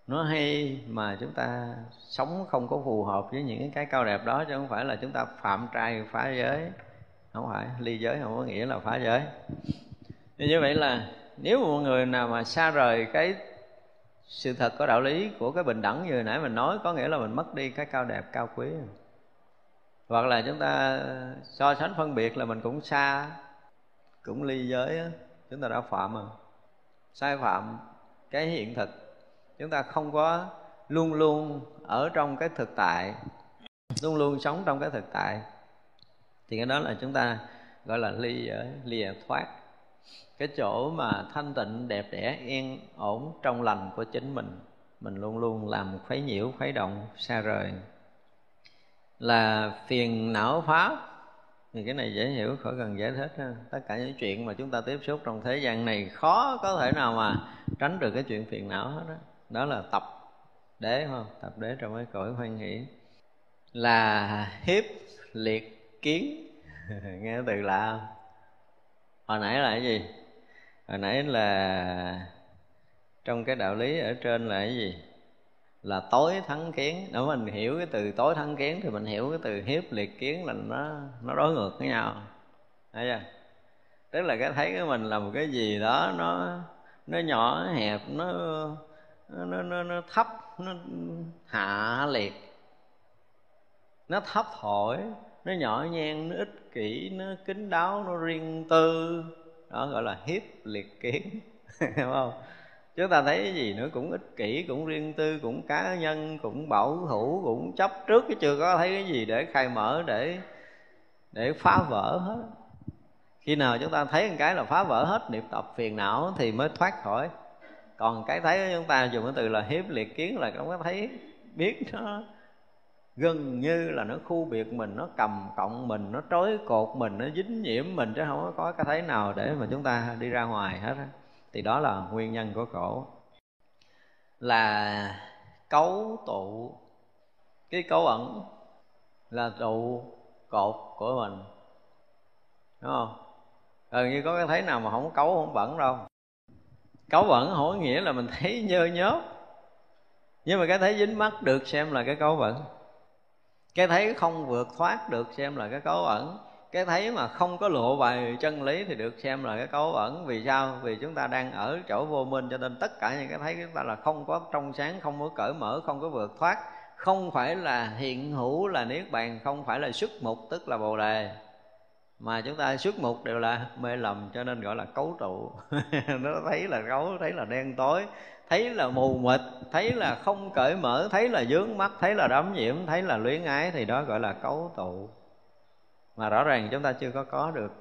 nó hay mà chúng ta sống không có phù hợp với những cái cao đẹp đó, chứ không phải là chúng ta phạm trai phá giới. Không phải, ly giới không có nghĩa là phá giới. Như vậy là nếu một người nào mà xa rời cái sự thật có đạo lý của cái bình đẳng như hồi nãy mình nói, có nghĩa là mình mất đi cái cao đẹp, cao quý. Hoặc là chúng ta so sánh phân biệt là mình cũng xa, cũng ly giới chúng ta đã phạm rồi. Sai phạm cái hiện thực. Chúng ta không có luôn luôn ở trong cái thực tại, luôn luôn sống trong cái thực tại. Thì cái đó là chúng ta gọi là ly giới lìa thoát cái chỗ mà thanh tịnh, đẹp đẽ, yên, ổn trong lành của chính mình mình luôn luôn làm khuấy nhiễu, khuấy động, xa rời. Là phiền não pháp thì cái này dễ hiểu, khỏi cần giải thích ha. tất cả những chuyện mà chúng ta tiếp xúc trong thế gian này khó có thể nào mà tránh được cái chuyện phiền não hết đó đó là tập đế không? Tập đế trong cái cõi hoan hỷ. Là hiếp liệt kiến. Nghe từ lạ hồi nãy là cái gì? Hồi nãy là trong cái đạo lý ở trên là cái gì? Là tối thắng kiến. Nếu mình hiểu cái từ tối thắng kiến thì mình hiểu cái từ hiếp liệt kiến là nó nó đối ngược với nhau. Thấy chưa? Tức là cái thấy cái mình là một cái gì đó nó nó nhỏ hẹp nó nó nó, nó thấp nó hạ liệt. Nó thấp thổi nó nhỏ nhen nó ích kỷ nó kín đáo nó riêng tư đó gọi là hiếp liệt kiến, hiểu không? Chúng ta thấy cái gì nữa cũng ích kỷ, cũng riêng tư, cũng cá nhân, cũng bảo thủ, cũng chấp trước cái chưa có thấy cái gì để khai mở, để để phá vỡ hết. Khi nào chúng ta thấy một cái là phá vỡ hết niệm tập phiền não thì mới thoát khỏi. Còn cái thấy của chúng ta dùng cái từ là hiếp liệt kiến là không có thấy, biết nó gần như là nó khu biệt mình, nó cầm cộng mình, nó trói cột mình, nó dính nhiễm mình chứ không có cái thấy nào để mà chúng ta đi ra ngoài hết thì đó là nguyên nhân của khổ là cấu tụ, cái cấu ẩn là trụ cột của mình, đúng không? Gần như có cái thấy nào mà không cấu, không bẩn đâu. Cấu bẩn không có nghĩa là mình thấy nhơ nhớp. Nhưng mà cái thấy dính mắt được xem là cái cấu bẩn cái thấy không vượt thoát được xem là cái cấu ẩn. Cái thấy mà không có lộ bài chân lý thì được xem là cái cấu ẩn. Vì sao? Vì chúng ta đang ở chỗ vô minh cho nên tất cả những cái thấy chúng ta là không có trong sáng, không có cởi mở, không có vượt thoát. Không phải là hiện hữu là niết bàn, không phải là xuất mục tức là bồ đề. Mà chúng ta xuất mục đều là mê lầm cho nên gọi là cấu trụ. Nó thấy là cấu, thấy là đen tối thấy là mù mịt, thấy là không cởi mở, thấy là dướng mắt, thấy là đắm nhiễm, thấy là luyến ái thì đó gọi là cấu tụ. Mà rõ ràng chúng ta chưa có có được,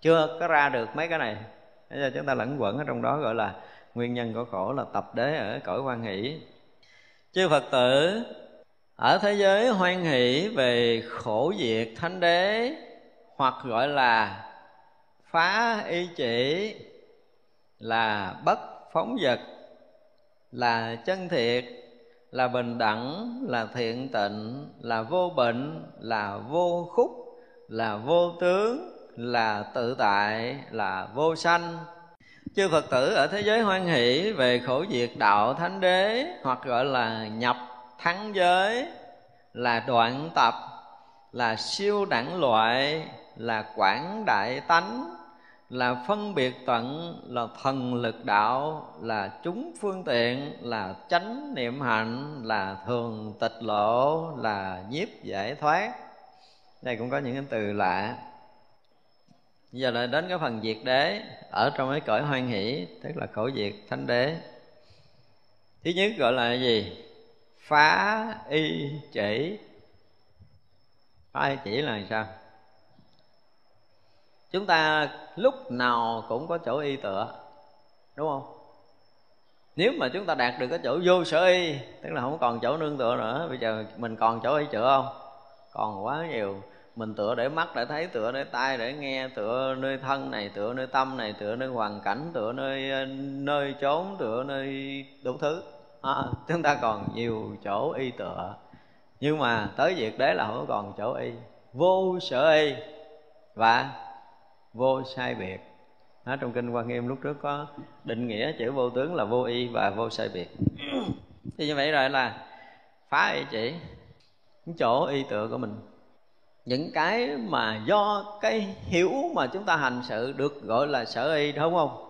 chưa có ra được mấy cái này. Bây giờ chúng ta lẫn quẩn ở trong đó gọi là nguyên nhân của khổ là tập đế ở cõi quan hỷ. Chư phật tử, ở thế giới hoan hỷ về khổ diệt thánh đế, hoặc gọi là phá y chỉ là bất phóng vật là chân thiệt, là bình đẳng, là thiện tịnh, là vô bệnh, là vô khúc, là vô tướng, là tự tại, là vô sanh. Chư phật tử ở thế giới hoan hỷ về khổ diệt đạo thánh đế, hoặc gọi là nhập thắng giới, là đoạn tập, là siêu đẳng loại, là quảng đại tánh là phân biệt tận, là thần lực đạo, là chúng phương tiện, là chánh niệm hạnh, là thường tịch lộ, là nhiếp giải thoát. Đây cũng có những cái từ lạ. Giờ lại đến cái phần diệt đế, ở trong cái cõi hoan hỷ, tức là khổ diệt thánh đế. Thứ nhất gọi là gì? Phá y chỉ. Phá y chỉ là sao? Chúng ta lúc nào cũng có chỗ y tựa đúng không? Nếu mà chúng ta đạt được cái chỗ vô sở y tức là không còn chỗ nương tựa nữa bây giờ mình còn chỗ y chữa không? Còn quá nhiều. Mình tựa để mắt để thấy tựa để tai để nghe tựa nơi thân này tựa nơi tâm này tựa nơi hoàn cảnh tựa nơi ờ, nơi trốn tựa nơi đủ thứ. À, chúng ta còn nhiều chỗ y tựa. Nhưng mà tới việc đấy là không còn chỗ y. Vô sở y. Và vô sai biệt. Đó, trong kinh quan nghiêm lúc trước có định nghĩa chữ vô tướng là vô y và vô sai biệt. Thì như vậy rồi là phá y chỉ chỗ y tựa của mình. Những cái mà do cái hiểu mà chúng ta hành sự được gọi là sở y đúng không?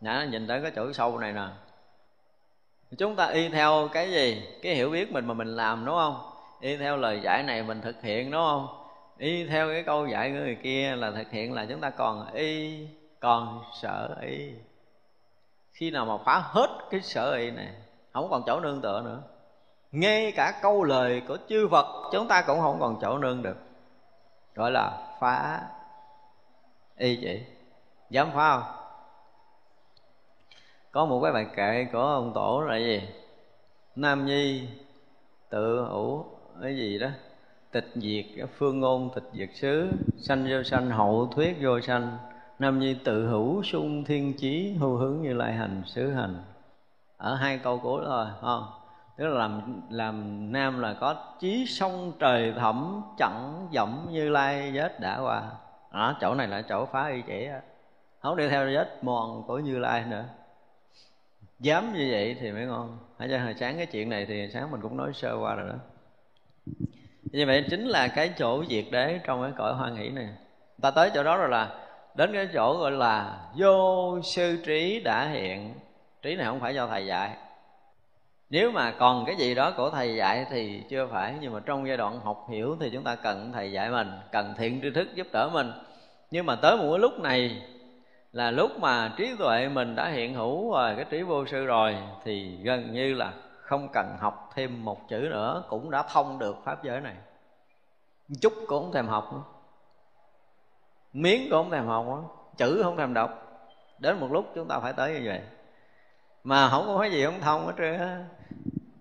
Nhã nhìn tới cái chỗ sâu này nè. Chúng ta y theo cái gì? Cái hiểu biết mình mà mình làm đúng không? Y theo lời dạy này mình thực hiện đúng không y theo cái câu dạy của người kia là thực hiện là chúng ta còn y, còn sợ y. Khi nào mà phá hết cái sợ y này, không còn chỗ nương tựa nữa. Ngay cả câu lời của chư Phật, chúng ta cũng không còn chỗ nương được. Gọi là phá y chỉ dám phá không? Có một cái bài kệ của ông tổ là gì? Nam nhi tự hữu, cái gì đó? Tịch diệt phương ngôn, tịch diệt xứ, sanh vô sanh, hậu thuyết vô sanh, nam nhi tự hữu, sung thiên chí hưu hướng như lai hành, xứ hành. Ở hai câu cuối thôi không? Tức là làm làm nam là có chí sông trời thẳm, chẳng dẫm như lai vết đã qua. Đó, chỗ này là chỗ phá y chỉ không đi theo vết mòn của như lai nữa. Dám như vậy thì mới ngon. Hãy cho hồi sáng cái chuyện này thì sáng mình cũng nói sơ qua rồi đó như vậy chính là cái chỗ diệt đế trong cái cõi hoan hỷ này. Ta tới chỗ đó rồi là đến cái chỗ gọi là vô sư trí đã hiện. Trí này không phải do thầy dạy. Nếu mà còn cái gì đó của thầy dạy thì chưa phải, nhưng mà trong giai đoạn học hiểu thì chúng ta cần thầy dạy mình, cần thiện tri thức giúp đỡ mình. Nhưng mà tới một cái lúc này là lúc mà trí tuệ mình đã hiện hữu rồi, cái trí vô sư rồi, thì gần như là không cần học thêm một chữ nữa, cũng đã thông được pháp giới này chút cũng không thèm học nữa. Miếng cũng không thèm học nữa. Chữ không thèm đọc. Đến một lúc chúng ta phải tới như vậy. Mà không có cái gì không thông hết trơn á,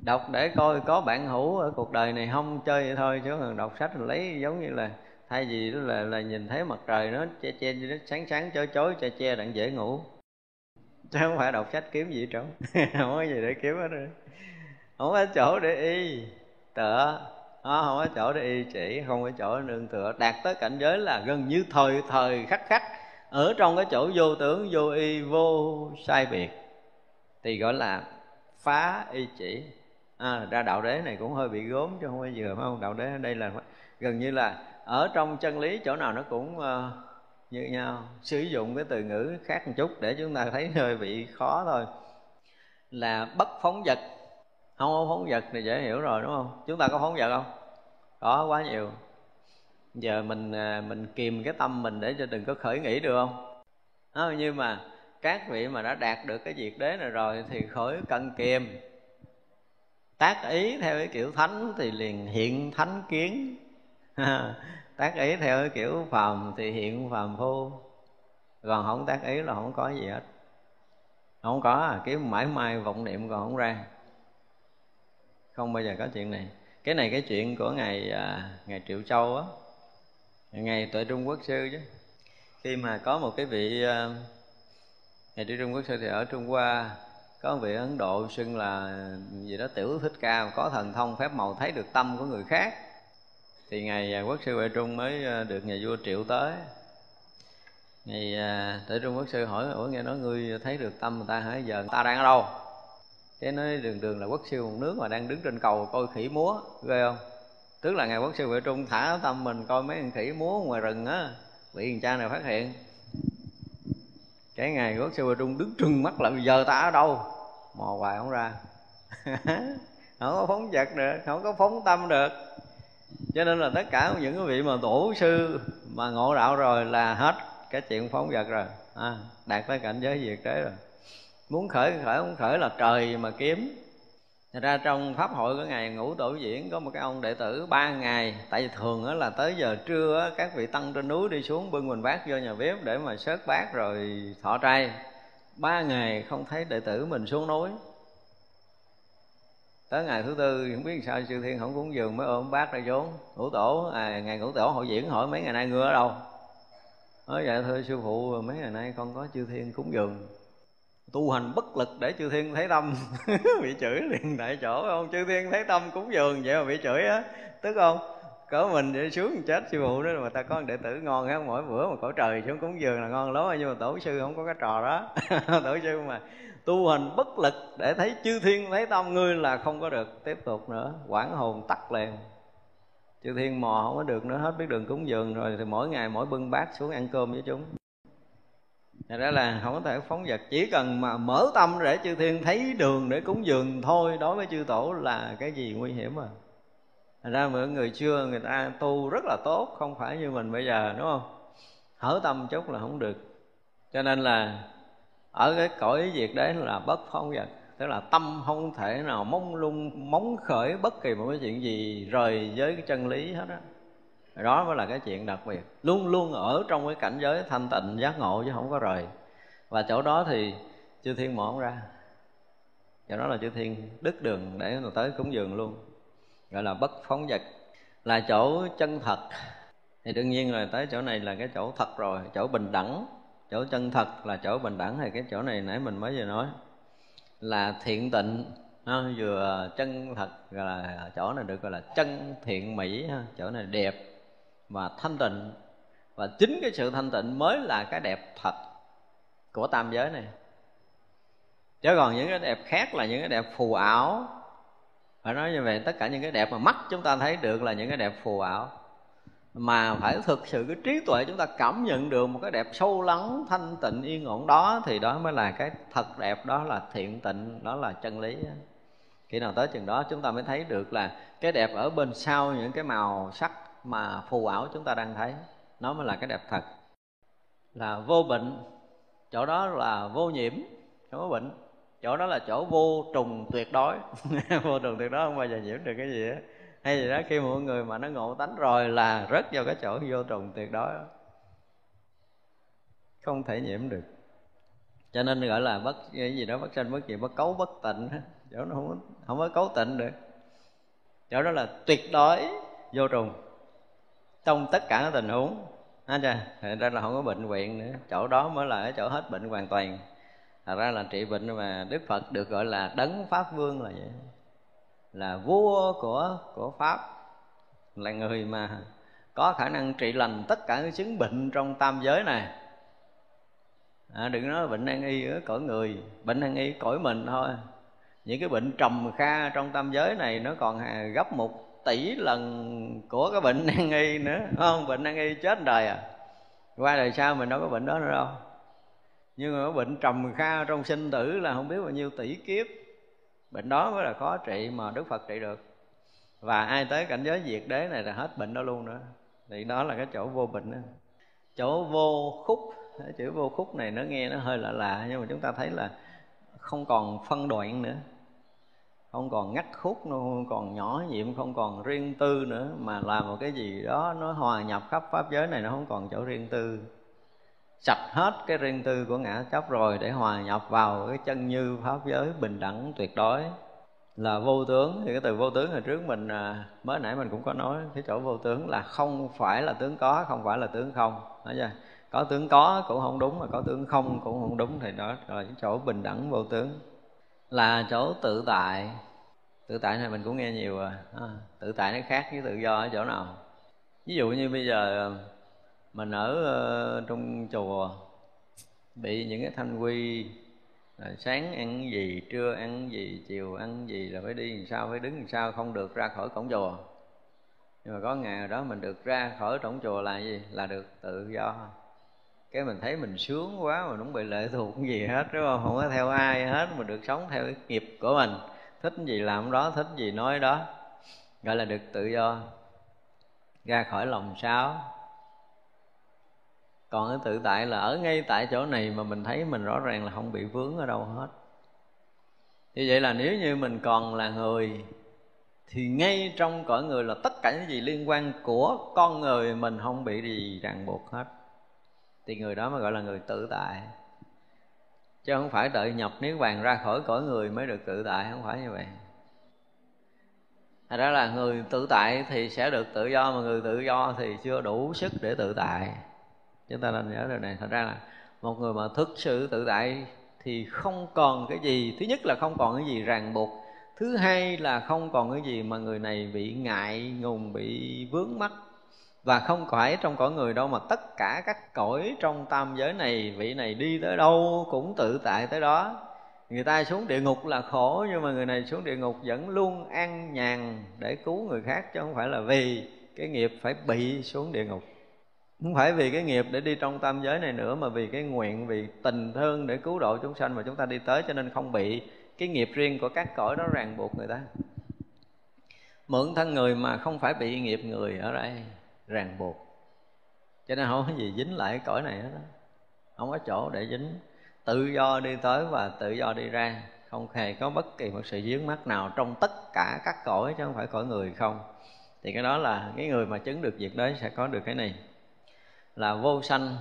đọc để coi có bạn hữu ở cuộc đời này không chơi vậy thôi chứ còn đọc sách lấy giống như là thay vì đó là là nhìn thấy mặt trời nó che che nó sáng sáng chói chói che che đặng dễ ngủ. Chứ không phải đọc sách kiếm gì trống. Không có gì để kiếm hết rồi không có chỗ để y. Tựa đó, không có chỗ để y chỉ không có chỗ nương tựa. Đạt tới cảnh giới là gần như thời thời khắc khắc. Ở trong cái chỗ vô tưởng vô y vô sai biệt. Thì gọi là phá y chỉ. À, ra đạo đế này cũng hơi bị gốm chứ không phải vừa phải không? Đạo đế ở đây là gần như là ở trong chân lý chỗ nào nó cũng uh, như nhau. Sử dụng cái từ ngữ khác một chút để chúng ta thấy hơi bị khó thôi. Là bất phóng vật không có phóng vật thì dễ hiểu rồi đúng không? Chúng ta có phóng vật không? Có quá nhiều. Giờ mình à, mình kìm cái tâm mình để cho đừng có khởi nghĩ được không? À, nhưng mà các vị mà đã đạt được cái việc đế này rồi thì khỏi cần kìm. tác ý theo cái kiểu thánh thì liền hiện thánh kiến. Tác ý theo cái kiểu phàm thì hiện phàm phu. Còn không tác ý là không có gì hết. Không có à, cái mãi mai vọng niệm còn không ra không bao giờ có chuyện này. Cái này cái chuyện của ngài à, ngài triệu châu á. Ngài tuệ trung quốc sư chứ. Khi mà có một cái vị à, ngài triệu trung quốc sư thì ở trung hoa có một vị ấn độ xưng là gì đó tiểu thích ca có thần thông phép màu thấy được tâm của người khác. Thì ngày à, quốc sư huệ trung mới à, được nhà vua triệu tới. Ngày à, tuệ trung quốc sư hỏi ủa nghe nói ngươi thấy được tâm người ta hả? Giờ ta đang ở đâu? Cái nói đường đường là quốc sư một nước mà đang đứng trên cầu coi khỉ múa ghê không? Tức là ngày quốc sư vệ trung thả tâm mình coi mấy con khỉ múa ngoài rừng á bị thằng cha này phát hiện. Cái ngày quốc sư vệ trung đứng trừng mắt là giờ ta ở đâu? Mò hoài không ra. Không có phóng vật được không có phóng tâm được. Cho nên là tất cả những cái vị mà tổ sư mà ngộ đạo rồi là hết cái chuyện phóng vật rồi. À, đạt tới cảnh giới diệt thế rồi muốn khởi khởi không khởi là trời mà kiếm. Thật ra trong pháp hội của ngày ngũ tổ diễn có một cái ông đệ tử ba ngày. Tại vì thường á là tới giờ trưa đó, các vị tăng trên núi đi xuống bưng bình bát vô nhà bếp để mà sớt bát rồi thọ trai. Ba ngày không thấy đệ tử mình xuống núi. Tới ngày thứ tư không biết sao sư thiên không cúng dường mới ôm bát ra xuống ngũ tổ à, ngày ngũ tổ hội diễn hỏi mấy ngày nay ngưa ở đâu? Nói dạ vậy thôi sư phụ mấy ngày nay con có chư thiên cúng dường tu hành bất lực để chư thiên thấy tâm. Bị chửi liền tại chỗ không? Chư thiên thấy tâm cúng dường vậy mà bị chửi á. Tức không? Cỡ mình để xuống chết sư phụ đó, mà ta có đệ tử ngon hết, mỗi bữa mà cõi trời xuống cúng dường là ngon lắm nhưng mà tổ sư không có cái trò đó. Tổ sư mà tu hành bất lực để thấy chư thiên thấy tâm, ngươi là không có được. Tiếp tục nữa quản hồn tắt liền. Chư thiên mò không có được nữa, hết biết đường cúng dường rồi thì mỗi ngày mỗi bưng bát xuống ăn cơm với chúng. Thật ra là không có thể phóng vật, Chỉ cần mà mở tâm để chư thiên, thấy đường để cúng dường thôi, Đối với chư tổ là cái gì nguy hiểm à. Thật ra mọi người xưa người ta tu rất là tốt, Không phải như mình bây giờ, đúng không? Hở tâm chút là không được. Cho nên là ở cái cõi việc đấy là bất phóng vật, Tức là tâm không thể nào mong lung, móng khởi bất kỳ một cái chuyện gì rời với cái chân lý hết á đó mới là cái chuyện đặc biệt. Luôn luôn ở trong cái cảnh giới thanh tịnh giác ngộ chứ không có rời. Và chỗ đó thì chư thiên mở ra. Chỗ đó là chư thiên đứt đường để mà tới cúng dường luôn. Gọi là bất phóng vật là chỗ chân thật. Thì đương nhiên là tới chỗ này là cái chỗ thật rồi chỗ bình đẳng. Chỗ chân thật là chỗ bình đẳng thì cái chỗ này nãy mình mới vừa nói. Là thiện tịnh ha, vừa chân thật gọi là chỗ này được gọi là chân thiện mỹ ha, chỗ này đẹp và thanh tịnh. Và chính cái sự thanh tịnh mới là cái đẹp thật của tam giới này. Chứ còn những cái đẹp khác là những cái đẹp phù ảo. Phải nói như vậy, tất cả những cái đẹp mà mắt chúng ta thấy được là những cái đẹp phù ảo. Mà phải thực sự cái trí tuệ chúng ta cảm nhận được một cái đẹp sâu lắng, thanh tịnh, yên ổn đó, thì đó mới là cái thật đẹp, đó là thiện tịnh, đó là chân lý. Khi nào tới chừng đó, chúng ta mới thấy được là cái đẹp ở bên sau những cái màu sắc mà phù ảo chúng ta đang thấy, nó mới là cái đẹp thật. Là vô bệnh, chỗ đó là vô nhiễm không có bệnh, chỗ đó là chỗ vô trùng tuyệt đối. Vô trùng tuyệt đối không bao giờ nhiễm được cái gì á hay gì đó, khi mọi người mà nó ngộ tánh rồi là rớt vào cái chỗ vô trùng tuyệt đối. Đó. không thể nhiễm được. Cho nên gọi là bất, cái gì đó bất sanh, bất diệt, bất cấu, bất tịnh. Chỗ nó không không có cấu tịnh được. Chỗ đó là tuyệt đối vô trùng trong tất cả các tình huống. Ha ra, thành ra là không có bệnh viện nữa. Chỗ đó mới là chỗ hết bệnh hoàn toàn. Thật ra là trị bệnh mà đức phật được gọi là đấng pháp vương là vậy. Là vua của của pháp. Là người mà có khả năng trị lành tất cả những chứng bệnh trong tam giới này. À, đừng nói bệnh nan y ở cõi người. Bệnh nan y cõi mình thôi. Những cái bệnh trầm kha trong tam giới này nó còn gấp một tỷ lần của cái bệnh nan y nữa. Không? Bệnh nan y chết đời à? Qua đời sau mình đâu có bệnh đó nữa đâu. Nhưng mà bệnh trầm kha trong sinh tử là không biết bao nhiêu tỷ kiếp. Bệnh đó mới là khó trị mà đức phật trị được. Và ai tới cảnh giới diệt đế này là hết bệnh đó luôn nữa. Thì đó là cái chỗ vô bệnh đó. chỗ vô khúc. Chữ vô khúc này nó nghe nó hơi lạ lạ, nhưng mà chúng ta thấy là không còn phân đoạn nữa không còn ngắt khúc nó không còn nhỏ nhiệm, không còn riêng tư nữa. Mà làm một cái gì đó nó hòa nhập khắp pháp giới này, nó không còn chỗ riêng tư. Sạch hết cái riêng tư của ngã chấp rồi để hòa nhập vào cái chân như pháp giới bình đẳng tuyệt đối. Là vô tướng. Thì cái từ vô tướng hồi trước mình à, mới nãy mình cũng có nói, cái chỗ vô tướng là không phải là tướng có, không phải là tướng không. Nói chưa? Có tướng có cũng không đúng, mà có tướng không cũng không đúng. Thì đó là cái chỗ bình đẳng vô tướng là chỗ tự tại. Tự tại này mình cũng nghe nhiều rồi. À, tự tại nó khác với tự do ở chỗ nào? Ví dụ như bây giờ ờ, mình ở uh, trong chùa bị những cái thanh quy là sáng ăn gì trưa ăn gì chiều ăn gì là phải đi làm sao phải đứng làm sao không được ra khỏi cổng chùa. Nhưng mà có ngày đó mình được ra khỏi cổng chùa là gì? Là được tự do cái mình thấy mình sướng quá mà cũng bị lệ thuộc gì hết, đúng không? Không có theo ai hết mà được sống theo cái nghiệp của mình. Thích gì làm đó, thích gì nói đó. Gọi là được tự do. Ra khỏi lòng sao. Còn cái tự tại là ở ngay tại chỗ này mà mình thấy mình rõ ràng là không bị vướng ở đâu hết. Như vậy là nếu như mình còn là người, thì ngay trong cõi người là tất cả những gì liên quan của con người mình không bị gì ràng buộc hết thì người đó mới gọi là người tự tại. Chứ không phải đợi nhập niết bàn ra khỏi cõi người mới được tự tại không phải như vậy. Thật ra là người tự tại thì sẽ được tự do Mà người tự do thì chưa đủ sức để tự tại. Chúng ta nên nhớ điều này. Thật ra là một người mà thực sự tự tại Thì không còn cái gì Thứ nhất là không còn cái gì ràng buộc Thứ hai là không còn cái gì mà người này bị ngại ngùng, bị vướng mắc và không phải trong cõi người đâu mà tất cả các cõi trong tam giới này, vị này đi tới đâu cũng tự tại tới đó. Người ta xuống địa ngục là khổ, nhưng mà người này xuống địa ngục vẫn luôn an nhàn để cứu người khác, chứ không phải là vì cái nghiệp phải bị xuống địa ngục. Không phải vì cái nghiệp để đi trong tam giới này nữa, mà vì cái nguyện, vì tình thương để cứu độ chúng sanh mà chúng ta đi tới, cho nên không bị cái nghiệp riêng của các cõi đó ràng buộc người ta. Mượn thân người mà không phải bị nghiệp người ở đây ràng buộc. Cho nên không có gì dính lại cõi này hết đó không có chỗ để dính. Tự do đi tới và tự do đi ra. Không hề có bất kỳ một sự dướng mắt nào trong tất cả các cõi, chứ không phải cõi người không. Thì cái đó là cái người mà chứng được việc đấy sẽ có được cái này. Là vô sanh.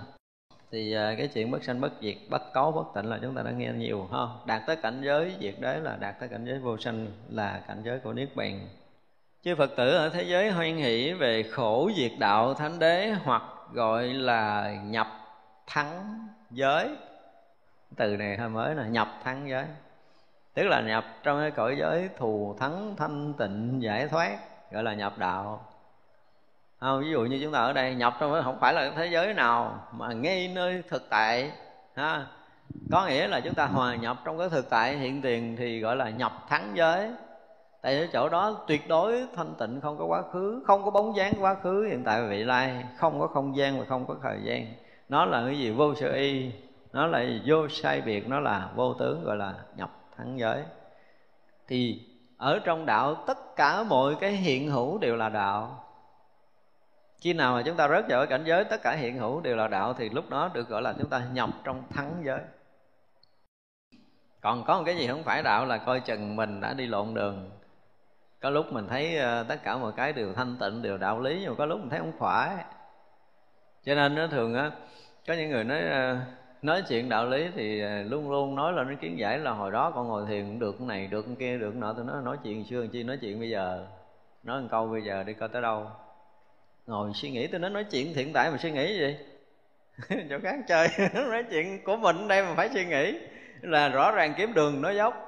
Thì à, cái chuyện bất sanh bất diệt, bất cấu, bất tịnh là chúng ta đã nghe nhiều, ha. Đạt tới cảnh giới diệt đế là đạt tới cảnh giới vô sanh, là cảnh giới của niết bàn chư phật tử ở thế giới hoan hỷ về khổ diệt đạo thánh đế hoặc gọi là nhập thắng giới. Từ này hơi mới là nhập thắng giới. Tức là nhập trong cái cõi giới thù thắng, thanh tịnh, giải thoát, gọi là nhập đạo. Không, ví dụ như chúng ta ở đây nhập trong không phải là thế giới nào mà ngay nơi thực tại, ha. Có nghĩa là chúng ta hòa nhập trong cái thực tại hiện tiền thì gọi là nhập thắng giới tại ở chỗ đó tuyệt đối thanh tịnh, không có quá khứ, không có bóng dáng quá khứ. Hiện tại và vị lai, không có không gian và không có thời gian. Nó là cái gì? Vô sự y. Nó là vô sai biệt, nó là vô tướng, gọi là nhập thắng giới. Thì ở trong đạo, tất cả mọi cái hiện hữu đều là đạo. Khi nào mà chúng ta rớt vào cái cảnh giới, tất cả hiện hữu đều là đạo, thì lúc đó được gọi là chúng ta nhập trong thắng giới. Còn có một cái gì không phải đạo là coi chừng mình đã đi lộn đường có lúc mình thấy ờ, tất cả mọi cái đều thanh tịnh, đều đạo lý, nhưng mà có lúc mình thấy không phải cho nên nó thường á, có những người nói ờ, nói chuyện đạo lý thì ờ, luôn luôn nói là nó kiến giải là hồi đó con ngồi thiền cũng được, cái này được, cái kia được, cái nọ. Tôi nói nói chuyện xưa chi nói chuyện bây giờ? Nói một câu bây giờ đi coi tới đâu? Ngồi suy nghĩ tôi nói nói chuyện hiện tại mà suy nghĩ gì? Chỗ khác chơi, nói chuyện của mình đây mà phải suy nghĩ. Là rõ ràng kiếm đường, nói dốc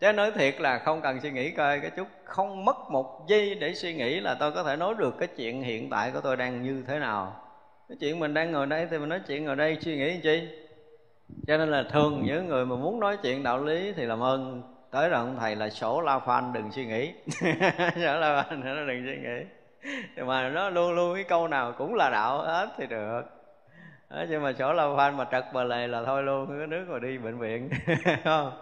chứ nói thiệt là không cần suy nghĩ coi, cái chút không mất một giây để suy nghĩ là tôi có thể nói được cái chuyện hiện tại của tôi đang như thế nào. Cái chuyện mình đang ngồi đây thì mình nói chuyện ngồi đây, suy nghĩ chi? Cho nên là thường những người mà muốn nói chuyện đạo lý thì làm ơn, tới rồi ông thầy là sổ la phan, đừng suy nghĩ. Sổ la phan, đừng suy nghĩ. Mà nó luôn luôn cái câu nào cũng là đạo, hết thì được đó, nhưng mà chỗ la phan mà trật bờ lề là thôi luôn cái nước mà đi bệnh viện. Không?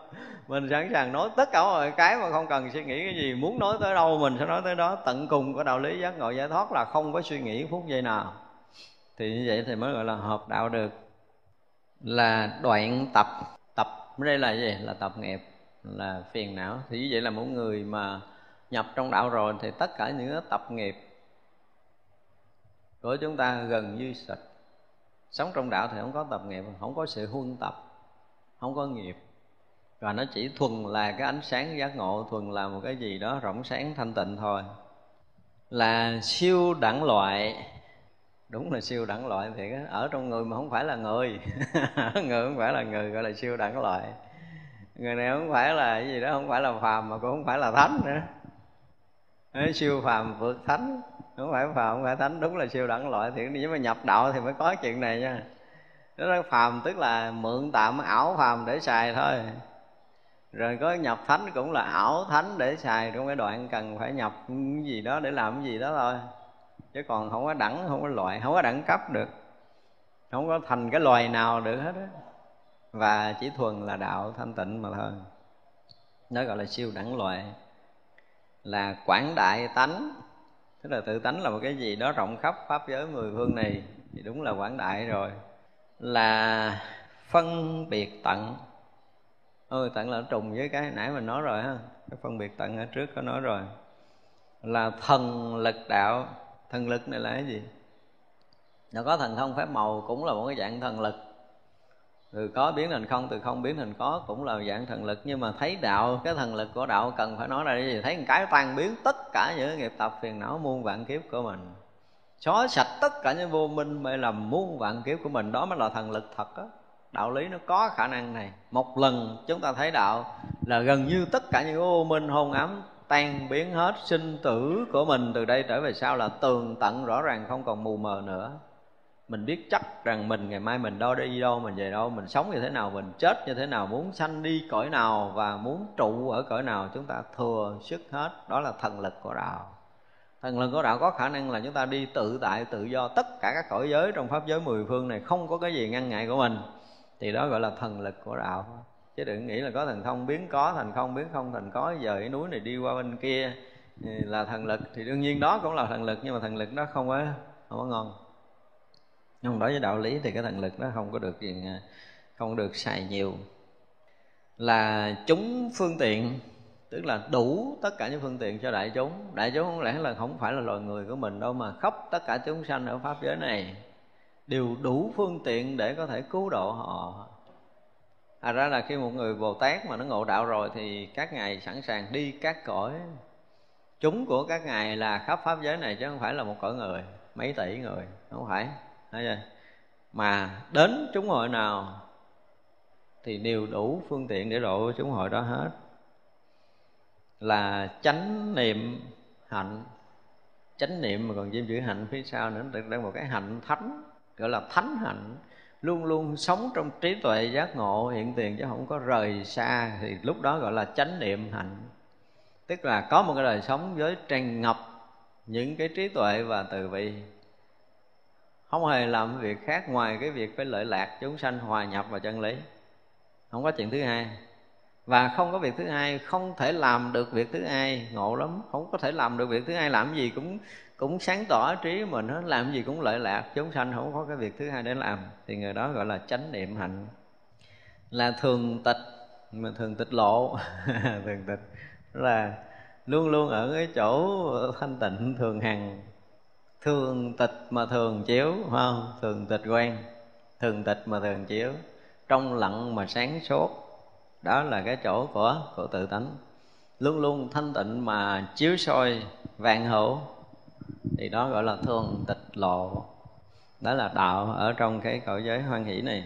Mình sẵn sàng nói tất cả mọi cái mà không cần suy nghĩ cái gì muốn nói tới đâu mình sẽ nói tới đó. Tận cùng của đạo lý giác ngộ giải thoát là không có suy nghĩ phút giây nào. Thì như vậy thì mới gọi là hợp đạo được. Là đoạn tập. Tập đây là gì? Là tập nghiệp là phiền não. Thì như vậy là mỗi người mà nhập trong đạo rồi thì tất cả những tập nghiệp của chúng ta gần như sạch sống trong đạo thì không có tập nghiệp không có sự huân tập không có nghiệp. Và nó chỉ thuần là cái ánh sáng giác ngộ thuần là một cái gì đó rộng sáng thanh tịnh thôi. Là siêu đẳng loại. Đúng là siêu đẳng loại thì ở trong người mà không phải là người. Người không phải là người gọi là siêu đẳng loại. Người này không phải là cái gì đó không phải là phàm mà cũng không phải là thánh nữa. Đấy, siêu phàm vượt thánh không phải phàm không phải thánh, đúng là siêu đẳng loại thì nhưng mà nhập đạo thì mới có chuyện này nha. Nó nói phàm tức là mượn tạm ảo phàm để xài thôi. Rồi có nhập thánh cũng là ảo thánh để xài, trong cái đoạn cần phải nhập cái gì đó để làm cái gì đó thôi. Chứ còn không có đẳng, không có loại, không có đẳng cấp được. Không có thành cái loài nào được hết á. Và chỉ thuần là đạo thanh tịnh mà thôi. Nó gọi là siêu đẳng loại. Là quảng đại tánh tức là tự tánh là một cái gì đó rộng khắp pháp giới mười phương này, thì đúng là quảng đại rồi. Là phân biệt tận. Ôi, tận là trùng với cái nãy mình nói rồi ha, cái phân biệt tận ở trước có nói rồi. Là thần lực đạo. Thần lực này là cái gì? Nó có thần thông phép màu cũng là một cái dạng thần lực từ có biến thành không, từ không biến thành có cũng là dạng thần lực. Nhưng mà thấy đạo, cái thần lực của đạo cần phải nói là cái gì? Thấy một cái tan biến tất cả những nghiệp tập phiền não muôn vạn kiếp của mình. Xóa sạch tất cả những vô minh mê lầm muôn vạn kiếp của mình. Đó mới là thần lực thật á. Đạo lý nó có khả năng này. Một lần chúng ta thấy đạo là gần như tất cả những vô minh hôn ám tan biến hết sinh tử của mình từ đây trở về sau là tường tận rõ ràng không còn mù mờ nữa mình biết chắc rằng mình, ngày mai mình đâu đi đâu, mình về đâu, mình sống như thế nào, mình chết như thế nào, muốn sanh đi cõi nào và muốn trụ ở cõi nào, chúng ta thừa sức hết. Đó là thần lực của đạo. Thần lực của đạo có khả năng là chúng ta đi tự tại, tự do tất cả các cõi giới trong pháp giới mười phương này, không có cái gì ngăn ngại của mình. Thì đó gọi là thần lực của đạo. Chứ đừng nghĩ là có thần thông biến có thành không biến không thành có giờ cái núi này đi qua bên kia là thần lực. Thì đương nhiên đó cũng là thần lực, nhưng mà thần lực đó không có không có ngon nhưng đối với đạo lý thì cái thần lực nó không có được gì không được xài nhiều. Là chúng phương tiện, tức là đủ tất cả những phương tiện cho đại chúng. Đại chúng không lẽ là không phải là loài người của mình đâu mà khắp tất cả chúng sanh ở pháp giới này đều đủ phương tiện để có thể cứu độ họ. À ra là khi một người bồ tát mà nó ngộ đạo rồi thì các ngài sẵn sàng đi các cõi. Chúng của các ngài là khắp pháp giới này chứ không phải là một cõi người, mấy tỷ người không phải? Thấy chưa? Mà đến chúng hội nào thì đều đủ phương tiện để độ chúng hội đó hết. Là chánh niệm hạnh. Chánh niệm mà còn thêm chữ hạnh phía sau nữa được đây một cái hạnh thánh, gọi là thánh hạnh. Luôn luôn sống trong trí tuệ giác ngộ hiện tiền chứ không có rời xa, thì lúc đó gọi là chánh niệm hạnh. Tức là có một cái đời sống với tràn ngập những cái trí tuệ và từ bi không hề làm việc khác ngoài cái việc phải lợi lạc, chúng sanh hòa nhập vào chân lý. Không có chuyện thứ hai. Và không có việc thứ hai, không thể làm được việc thứ hai, ngộ lắm. Không có thể làm được việc thứ hai, làm gì cũng cũng sáng tỏ trí mình nó làm gì cũng lợi lạc, chúng sanh không có cái việc thứ hai để làm. Thì người đó gọi là chánh niệm hạnh. Là thường tịch, mà thường tịch lộ. Thường tịch. Là luôn luôn ở cái chỗ thanh tịnh, thường hằng thường tịch mà thường chiếu không? Thường tịch quen thường tịch mà thường chiếu. Trong lặng mà sáng suốt, đó là cái chỗ của của tự tánh. Luôn luôn thanh tịnh mà chiếu soi vạn hữu, thì đó gọi là thường tịch lộ. Đó là đạo ở trong cái cõi giới hoan hỷ này.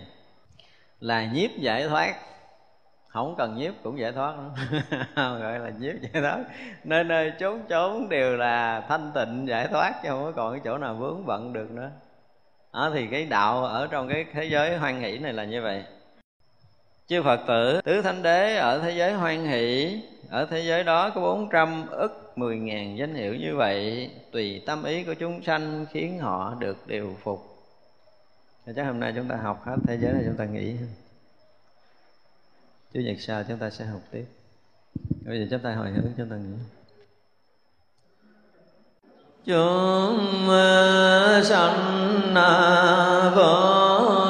Là nhiếp giải thoát không cần nhiếp cũng giải thoát. Gọi là nhiếp giải thoát. Nơi nơi chốn chốn đều là thanh tịnh giải thoát, chứ không có còn cái chỗ nào vướng bận được nữa. Đó, thì cái đạo ở trong cái thế giới hoan hỷ này là như vậy. Chư phật tử, tứ thánh đế ở thế giới hoan hỷ, ở thế giới đó có bốn trăm ức mười ngàn danh hiệu như vậy, tùy tâm ý của chúng sanh khiến họ được điều phục. Chắc hôm nay chúng ta học hết thế giới này, chúng ta nghỉ chủ nhật sau chúng ta sẽ học tiếp. Bây giờ chúng ta hồi hướng chúng ta nghĩ chúng sanh à, vô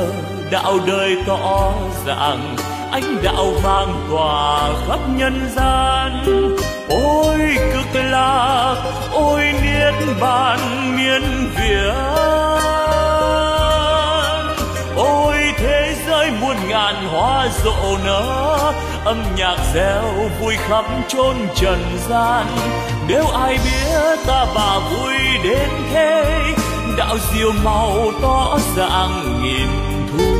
giờ đạo đời tỏ ràng ánh đạo vang tỏa khắp nhân gian. Ôi cực lạc, ôi niết bàn miên việt ôi thế giới muôn ngàn hoa rộ nở, âm nhạc reo vui khắp chốn trần gian. Nếu ai biết ta bà vui đến thế, đạo diệu màu tỏ dạng nghìn chân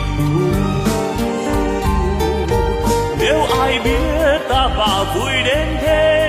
nếu ai biết ta và vui đến thế